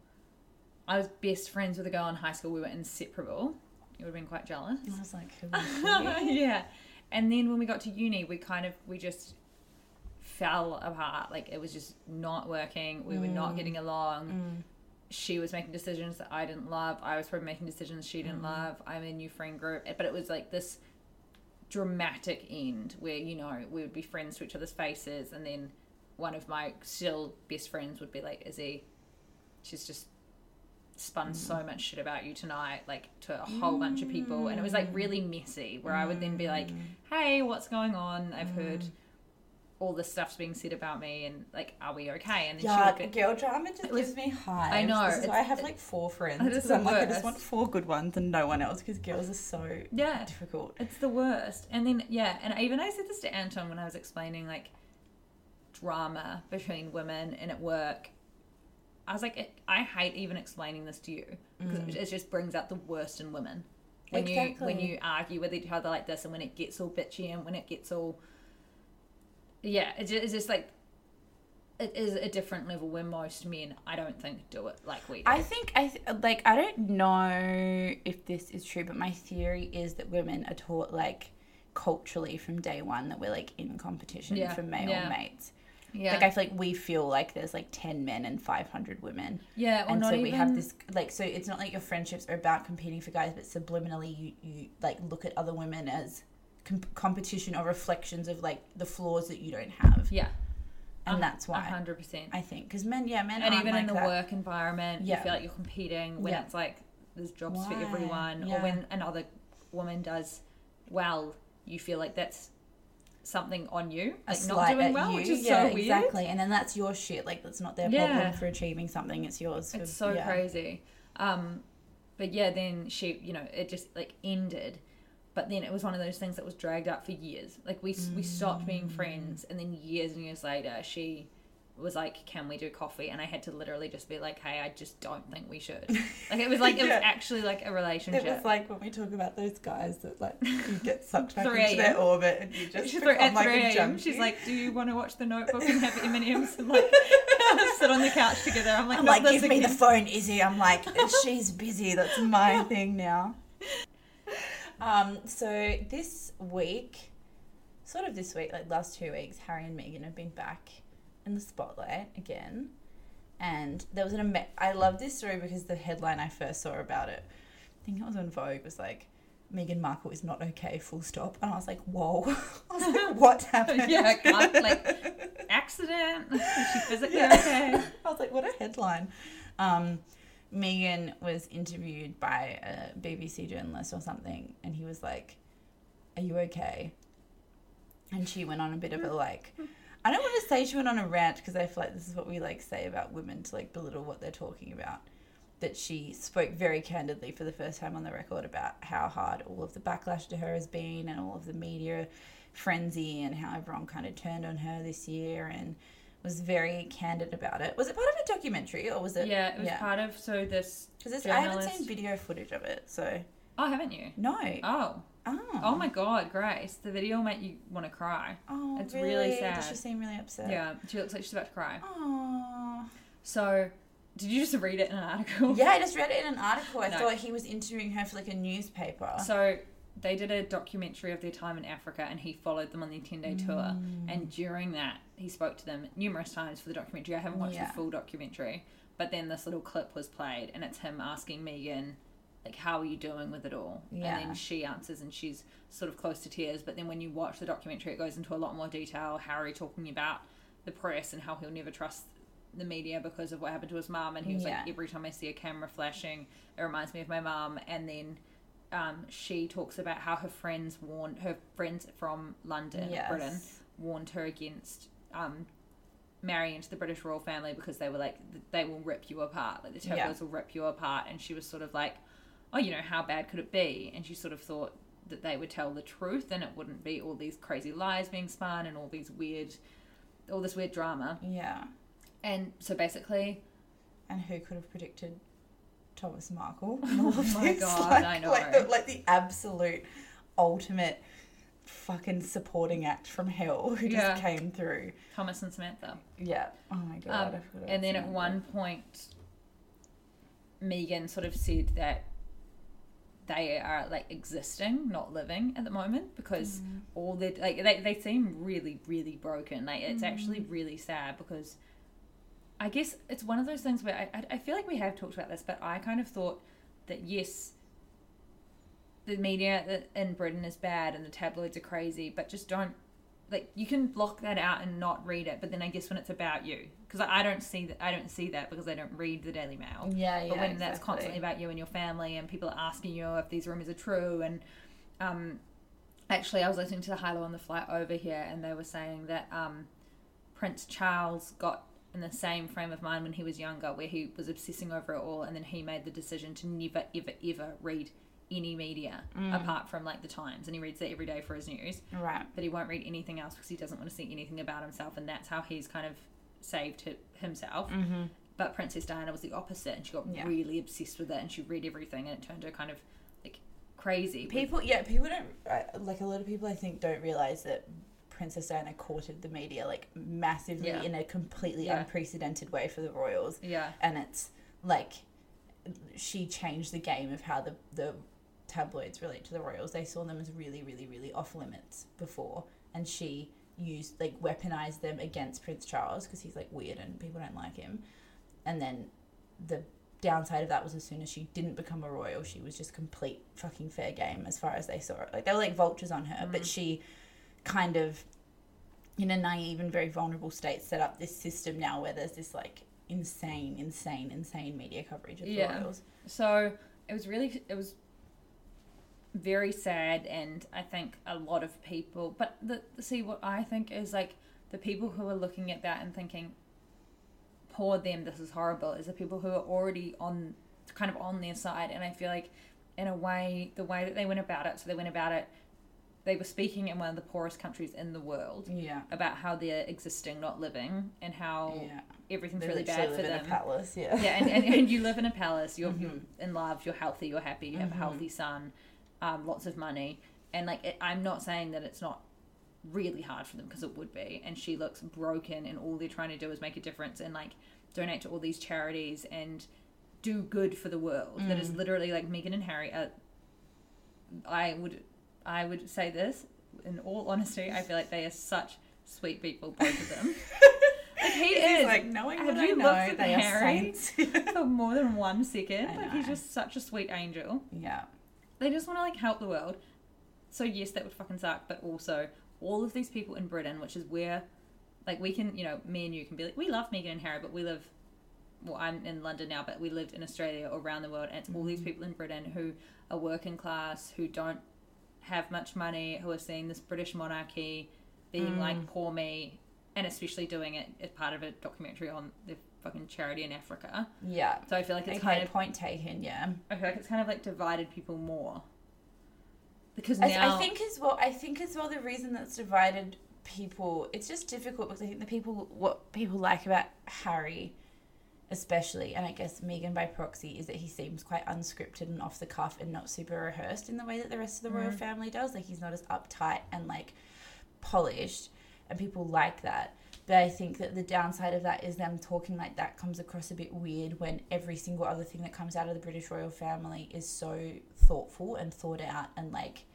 i was best friends with a girl in high school we were inseparable you would have been quite jealous I was like, yeah. And then when we got to uni, we kind of we just fell apart. Like it was just not working. We were not mm. getting along. Mm. She was making decisions that I didn't love. I was probably making decisions she didn't mm. love. I'm in a new friend group, but it was like this dramatic end where you know we would be friends to each other's faces, and then one of my still best friends would be like, "Is he?" she's just spun so mm. much shit about you tonight, like to a whole bunch of people, and it was like really mm. messy. Where I would then be like, mm. "Hey, what's going on? I've heard all this stuff's being said about me, and like, are we okay?" And then Yeah, she would girl drama just was- gives me hives. I know, This is why I have like four friends. Because I'm like, I just want four good ones and no one else because girls are so yeah, difficult. It's the worst. And then yeah, and even I said this to Anton when I was explaining like drama between women and at work. I was like, it, I hate even explaining this to you because it, mm. it just brings out the worst in women. When you when you argue with each other like this, and when it gets all bitchy, and when it gets all, yeah, it's just, it's just like it is a different level where most men, I don't think, do it like we do. I think I th- like I don't know if this is true, but my theory is that women are taught like culturally from day one that we're like in competition Yeah, for male yeah. mates. Yeah, Like I feel like we feel like there's like ten men and five hundred women. yeah, or and not so even we have this like so it's not like your friendships are about competing for guys but subliminally you, you like look at other women as com- competition or reflections of like the flaws that you don't have yeah, and that's why hundred percent. i think because men yeah men and even like in the that. work environment Yeah. you feel like you're competing when Yeah. it's like there's jobs for everyone Yeah. or when another woman does well you feel like that's something on you like not doing well you. which is yeah, so weird exactly and then that's your shit like that's not their Yeah. problem for achieving something it's yours for, it's so yeah. crazy um but yeah then she you know it just like ended but then it was one of those things that was dragged out for years like we we stopped being Mm. friends and then years and years later she was like, "Can we do coffee?" And I had to literally just be like, "Hey, I just don't think we should." Like it was like it was actually like a relationship. It was like when we talk about those guys that like you get sucked back into their orbit and you just become at like 3 a.m. junkie. She's like, "Do you want to watch The Notebook and have M and M's and like sit on the couch together?" I'm like, I'm like, give me the phone, Izzy. I'm like, she's busy. That's my thing now. Um, so this week, sort of this week, like last two weeks, Harry and Meghan have been back in the spotlight again. And there was an ama- I love this story because the headline I first saw about it, I think it was when Vogue was like, Meghan Markle is not okay, full stop. And I was like, whoa. I was like, what happened? yeah, like accident. Is she physically Yeah. okay? I was like, what a headline. Um, Meghan was interviewed by a BBC journalist or something, and he was like, Are you okay? And she went on a bit of a like, I don't want to say she went on a rant because I feel like this is what we like say about women to like belittle what they're talking about. That she spoke very candidly for the first time on the record about how hard all of the backlash to her has been and all of the media frenzy and how everyone kind of turned on her this year and was very candid about it. Was it part of a documentary or was it? Yeah, it was part of so this. Because I haven't seen video footage of it, so Oh, haven't you? no. Oh. Oh. Oh my god, Grace. The video will make you want to cry. Oh, it's really, sad. Does she seem really upset? yeah, she looks like she's about to cry. Oh. So, did you just read it in an article? Yeah, I just read it in an article. I No. thought he was interviewing her for like a newspaper. So they did a documentary of their time in Africa, and he followed them on their ten day tour. Mm. And during that, he spoke to them numerous times for the documentary. I haven't watched Yeah. the full documentary, but then this little clip was played, and it's him asking Meghan, like, "How are you doing with it all?" Yeah. And then she answers, and she's sort of close to tears. But then when you watch the documentary, it goes into a lot more detail. Harry talking about the press and how he'll never trust the media because of what happened to his mum and he was Yeah. like every time i see a camera flashing it reminds me of my mum and then um, she talks about how her friends warned her friends from london Yes. britain warned her against um, marrying into the british royal family because they were like they will rip you apart like the Yeah. tabloids will rip you apart and she was sort of like oh you know how bad could it be and she sort of thought that they would tell the truth and it wouldn't be all these crazy lies being spun and all these weird all this weird drama yeah. and so basically And who could have predicted Thomas Markle? and all of Oh my? God, like, I know. Like the, like the absolute ultimate fucking supporting act from hell who Yeah. just came through. thomas and samantha Yeah. Oh my god. Um, and then at one point, Meghan sort of said that they are like existing, not living at the moment because Mm. all their like they, they seem really really broken. Like it's actually Mm. really sad because I guess it's one of those things where I, I I feel like we have talked about this, but I kind of thought that yes. The media in Britain is bad and the tabloids are crazy, but just don't like you can block that out and not read it but then i guess when it's about you because I, don't see that i don't see that because i don't read the daily mail Yeah, yeah. but when that's constantly about you and your family and people are asking you if these rumors are true and um actually i was listening to the High Low on the flight over here and they were saying that um prince charles got in the same frame of mind when he was younger where he was obsessing over it all and then he made the decision to never ever ever read any media Mm. apart from like the times and he reads it every day for his news Right. but he won't read anything else because he doesn't want to see anything about himself, and that's how he's kind of saved himself. Mm-hmm. But Princess Diana was the opposite, and she got Yeah. really obsessed with it, and she read everything, and it turned her kind of like crazy. with- People, yeah, people don't like a lot of people. I think don't realize that Princess Diana courted the media like massively Yeah. in a completely Yeah. unprecedented way for the royals. Yeah. and it's like she changed the game of how the the tabloids relate to the royals. They saw them as really, really, really off limits before, and she used like weaponized them against Prince Charles because he's like weird and people don't like him. And then the downside of that was as soon as she didn't become a royal, she was just complete fucking fair game as far as they saw it. Like they were like vultures on her, but mm. she kind of in a naive and very vulnerable state set up this system now where there's this like insane, insane, insane media coverage of the Yeah. royals. So it was really, it was very sad, and I think a lot of people. But the see what I think is like the people who are looking at that and thinking, "Poor them, this is horrible," is the people who are already on, kind of on their side, and I feel like, in a way, the way that they went about it, so they went about it they were speaking in one of the poorest countries in the world Yeah. about how they're existing, not living, and how Yeah. everything's They really bad for live in them. a palace. Yeah. yeah, and, and, and you live in a palace. You're, you're Mm-hmm. in love. You're healthy. You're happy. You have a healthy son. Um, lots of money. And like, it, I'm not saying that it's not really hard for them because it would be. And she looks broken, and all they're trying to do is make a difference and like donate to all these charities and do good for the world. That Mm. is literally like Meghan and Harry. Are, I would, I would say this in all honesty. I feel like they are such sweet people, both of them. Like he is. like knowing Have what I you know, looked at Harry for more than one second? I Like he's just such a sweet angel. yeah. They just want to like help the world. So yes, that would fucking suck. But also, all of these people in Britain, which is where, like, we can, you know, me and you can be like, we love Meghan and Harry, but we live. Well, I'm in London now, but we lived in Australia or around the world, and it's all these mm-hmm. people in Britain who are working class, who don't have much money, who are seeing this British monarchy being like mm. poor me, and especially doing it as part of a documentary on the fucking charity in Africa. Yeah. So I feel like it's okay, kind of point taken. Yeah. I feel like it's kind of like divided people more. Because now I think as well. I think as well the reason that's divided people. It's just difficult because I think the people what people like about Harry, especially, and I guess Meghan by proxy, is that he seems quite unscripted and off the cuff and not super rehearsed in the way that the rest of the royal mm. family does. Like he's not as uptight and like polished, and people like that. But I think that the downside of that is them talking like that comes across a bit weird when every single other thing that comes out of the British royal family is so thoughtful and thought out and like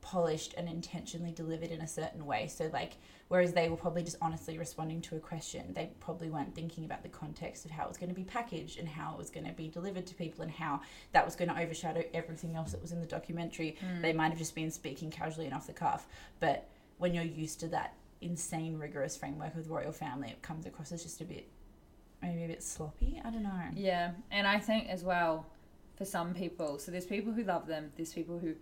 polished and intentionally delivered in a certain way. So like whereas they were probably just honestly responding to a question, they probably weren't thinking about the context of how it was going to be packaged and how it was going to be delivered to people and how that was going to overshadow everything else that was in the documentary. Hmm. They might have just been speaking casually and off the cuff, but when you're used to that insane rigorous framework of the royal family, it comes across as just a bit maybe a bit sloppy. I don't know. Yeah, and I think as well for some people, so there's people who love them, there's people who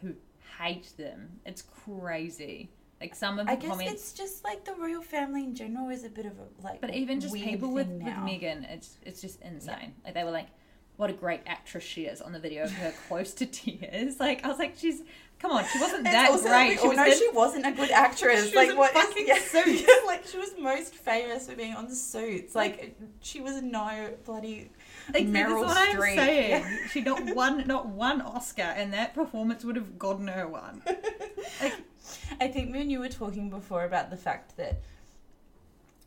who hate them. It's crazy. Like some of the I guess comments it's just like the royal family in general is a bit of a like. But even just people with, with. Meghan, it's it's just insane. Like they were like, "What a great actress she is!" on the video of her close to tears. Like I was like, "She's come on, she wasn't It's that also great." Oh was no, she wasn't a good actress. She was like what? is- fucking yeah, yeah, like she was most famous for being on Suits. Like she was no bloody Like, that's Meryl what I'm Streep. saying. She not one, not one Oscar, and that performance would have gotten her one. Like, I think me and you were talking before about the fact that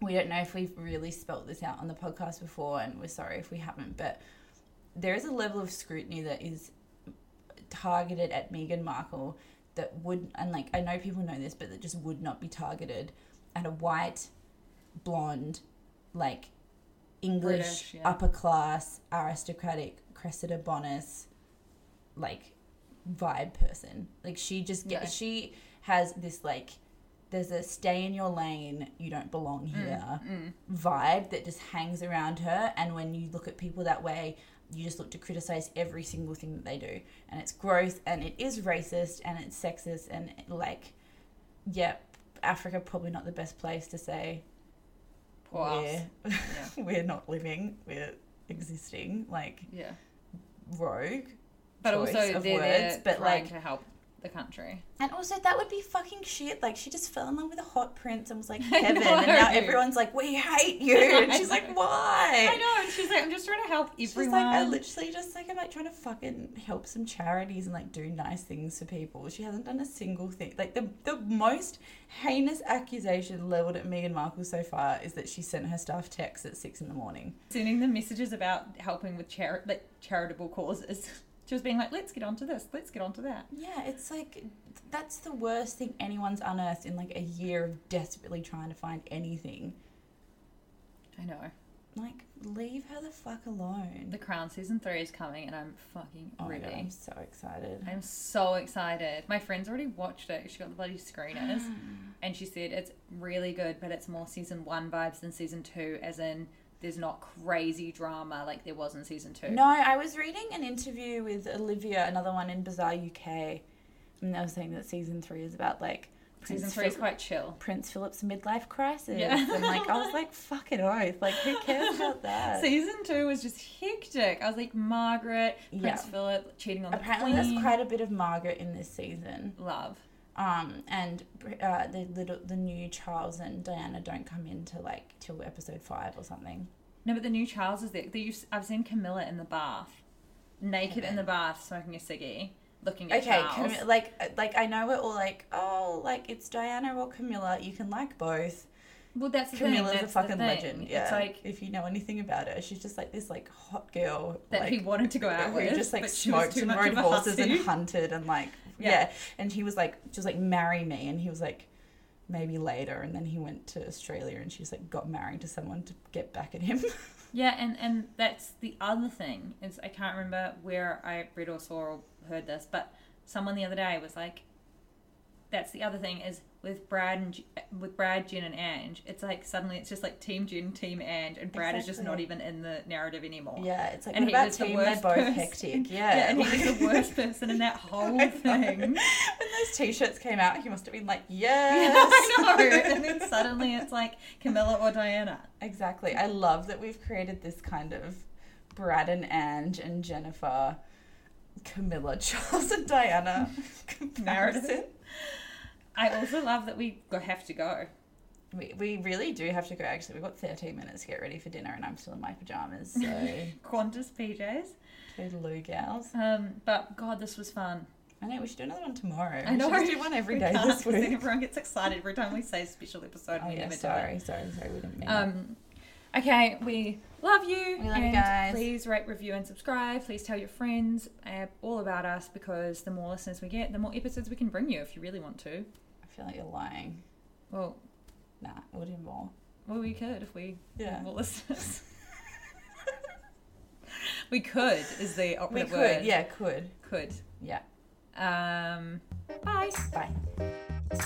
we don't know if we've really spelt this out on the podcast before, and we're sorry if we haven't, but there is a level of scrutiny that is targeted at Meghan Markle that would, and like I know people know this, but that just would not be targeted at a white, blonde, like English, British, yeah. upper class, aristocratic Cressida Bonas, like vibe person. Like she just get, Yeah. she has this like there's a stay in your lane, you don't belong Mm, here vibe that just hangs around her. And when you look at people that way, you just look to criticize every single thing that they do. And it's gross and it is racist and it's sexist and like, yeah, Africa probably not the best place to say poor we're, we're not living, we're existing, like Yeah. rogue. But also, of they're words, there but trying like to help the country. And also, that would be fucking shit. Like, she just fell in love with a hot prince and was like heaven, and now everyone's like, "We hate you," and she's like, "Why?" I know, and she's like, I'm just trying to help She's everyone. like, I literally just like I'm like trying to fucking help some charities and like do nice things for people. She hasn't done a single thing. Like the the most heinous accusation leveled at Meghan Markle so far is that she sent her staff texts at six in the morning. Sending them messages about helping with chari- like charitable causes. She was being like, let's get onto this, let's get onto that. Yeah, it's like that's the worst thing anyone's unearthed in like a year of desperately trying to find anything. I know. Like, leave her the fuck alone. The Crown season three is coming, and I'm fucking Oh my God. I'm so excited. I'm so excited. My friend's already watched it. She got the bloody screeners, and she said it's really good, but it's more season one vibes than season two, as in there's not crazy drama like there was in season two. No, I was reading an interview with Olivia, another one in Bazaar UK, and they were saying that season three is about like Season Prince three is quite chill. Prince Philip's midlife crisis. Yeah. And like I was like, fucking oath. Like who cares about that? Season two was just hectic. I was like Margaret, Prince Yeah. Philip cheating on Apparently the there's quite a bit of Margaret in this season. love. Um, and uh, the little the new Charles and Diana don't come into like till episode five or something. No, but the new Charles is there. The- I've seen Camilla in the bath, naked in the bath, smoking a ciggy, looking at Okay, Charles. Cam- like uh, like I know we're all like, oh, like it's Diana or Camilla. You can like both. well, that's the Camilla's a That's the fucking legend. Yeah, It's like if you know anything about her, she's just like this like hot girl that like, he wanted to go out who with, just like but she was smoked and rode horses and hunted and like Yeah. yeah. And he was like just like marry me, and he was like maybe later, and then he went to Australia, and she's like got married to someone to get back at him. Yeah, and and that's the other thing is I can't remember where I read or saw or heard this, but someone the other day was like, "That's the other thing is with Brad and with Brad, Jen, and Ange, it's like suddenly it's just like Team Jen, Team Ange, and Brad is just not even in the narrative anymore. yeah, it's like And what he about was the team? They're both person. hectic. Yeah, Yeah, and he was the worst person in that whole thing. when those t-shirts came out, he must have been like, Yeah, yes. I know. And then suddenly it's like Camilla or Diana. Exactly. I love that we've created this kind of Brad and Ange and Jennifer, Camilla, Charles and Diana comparison. Narrative. I also love that we go, have to go. We, we really do have to go. Actually, we've got 13 minutes to get ready for dinner, and I'm still in my pajamas. So, Qantas PJs. toodaloo, gals. Um, but God, this was fun. I know we should do another one tomorrow. I know. We should just do one every We day can't, this 'cause then week. Everyone gets excited every time we say special episode. Oh we yeah, never do sorry, it. sorry, sorry. We didn't mean that. Um, okay, we love you. We love you and guys. Please rate, review, and subscribe. Please tell your friends uh, all about us because the more listeners we get, the more episodes we can bring you if you really want to. Feel like you're lying. Well, Nah, we'll do more. well, we could if we Yeah. more listeners. we could is the operative We could, word. yeah, could, Could. yeah. Um, bye. Bye.